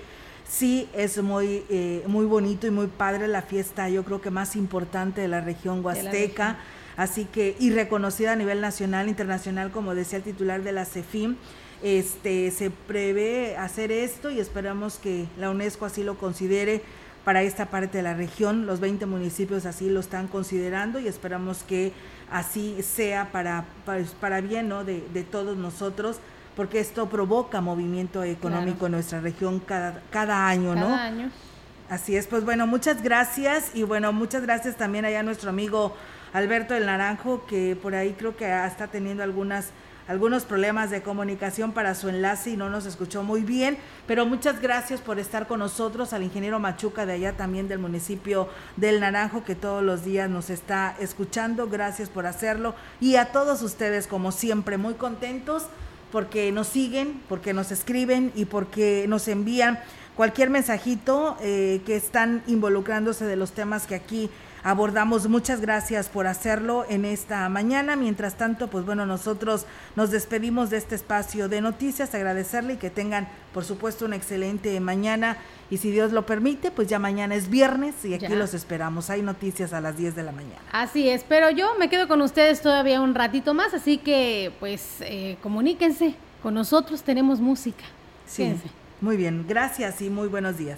sí es muy, eh, muy bonito y muy padre la fiesta, yo creo que más importante de la región huasteca. Así que, y reconocida a nivel nacional, internacional, como decía el titular de la CEFIM, este, se prevé hacer esto y esperamos que la UNESCO así lo considere para esta parte de la región. Los 20 municipios así lo están considerando y esperamos que así sea para, para, para bien ¿no? de, de todos nosotros, porque esto provoca movimiento económico Claro. en nuestra región cada, cada año, ¿no? Cada año. Así es, pues bueno, muchas gracias y bueno, muchas gracias también allá a nuestro amigo Alberto del Naranjo, que por ahí creo que está teniendo algunas algunos problemas de comunicación para su enlace y no nos escuchó muy bien, pero muchas gracias por estar con nosotros, al ingeniero Machuca de allá también del municipio del Naranjo que todos los días nos está escuchando, gracias por hacerlo y a todos ustedes como siempre muy contentos porque nos siguen, porque nos escriben y porque nos envían cualquier mensajito eh, que están involucrándose de los temas que aquí abordamos. Muchas gracias por hacerlo en esta mañana. Mientras tanto, pues bueno, nosotros nos despedimos de este espacio de noticias, agradecerle y que tengan, por supuesto, una excelente mañana. Y si Dios lo permite, pues ya mañana es viernes y aquí Ya. los esperamos. Hay noticias a las 10 de la mañana. Así es, pero yo me quedo con ustedes todavía un ratito más, así que pues eh, comuníquense con nosotros, tenemos música. Sí, muy bien. Gracias y muy buenos días.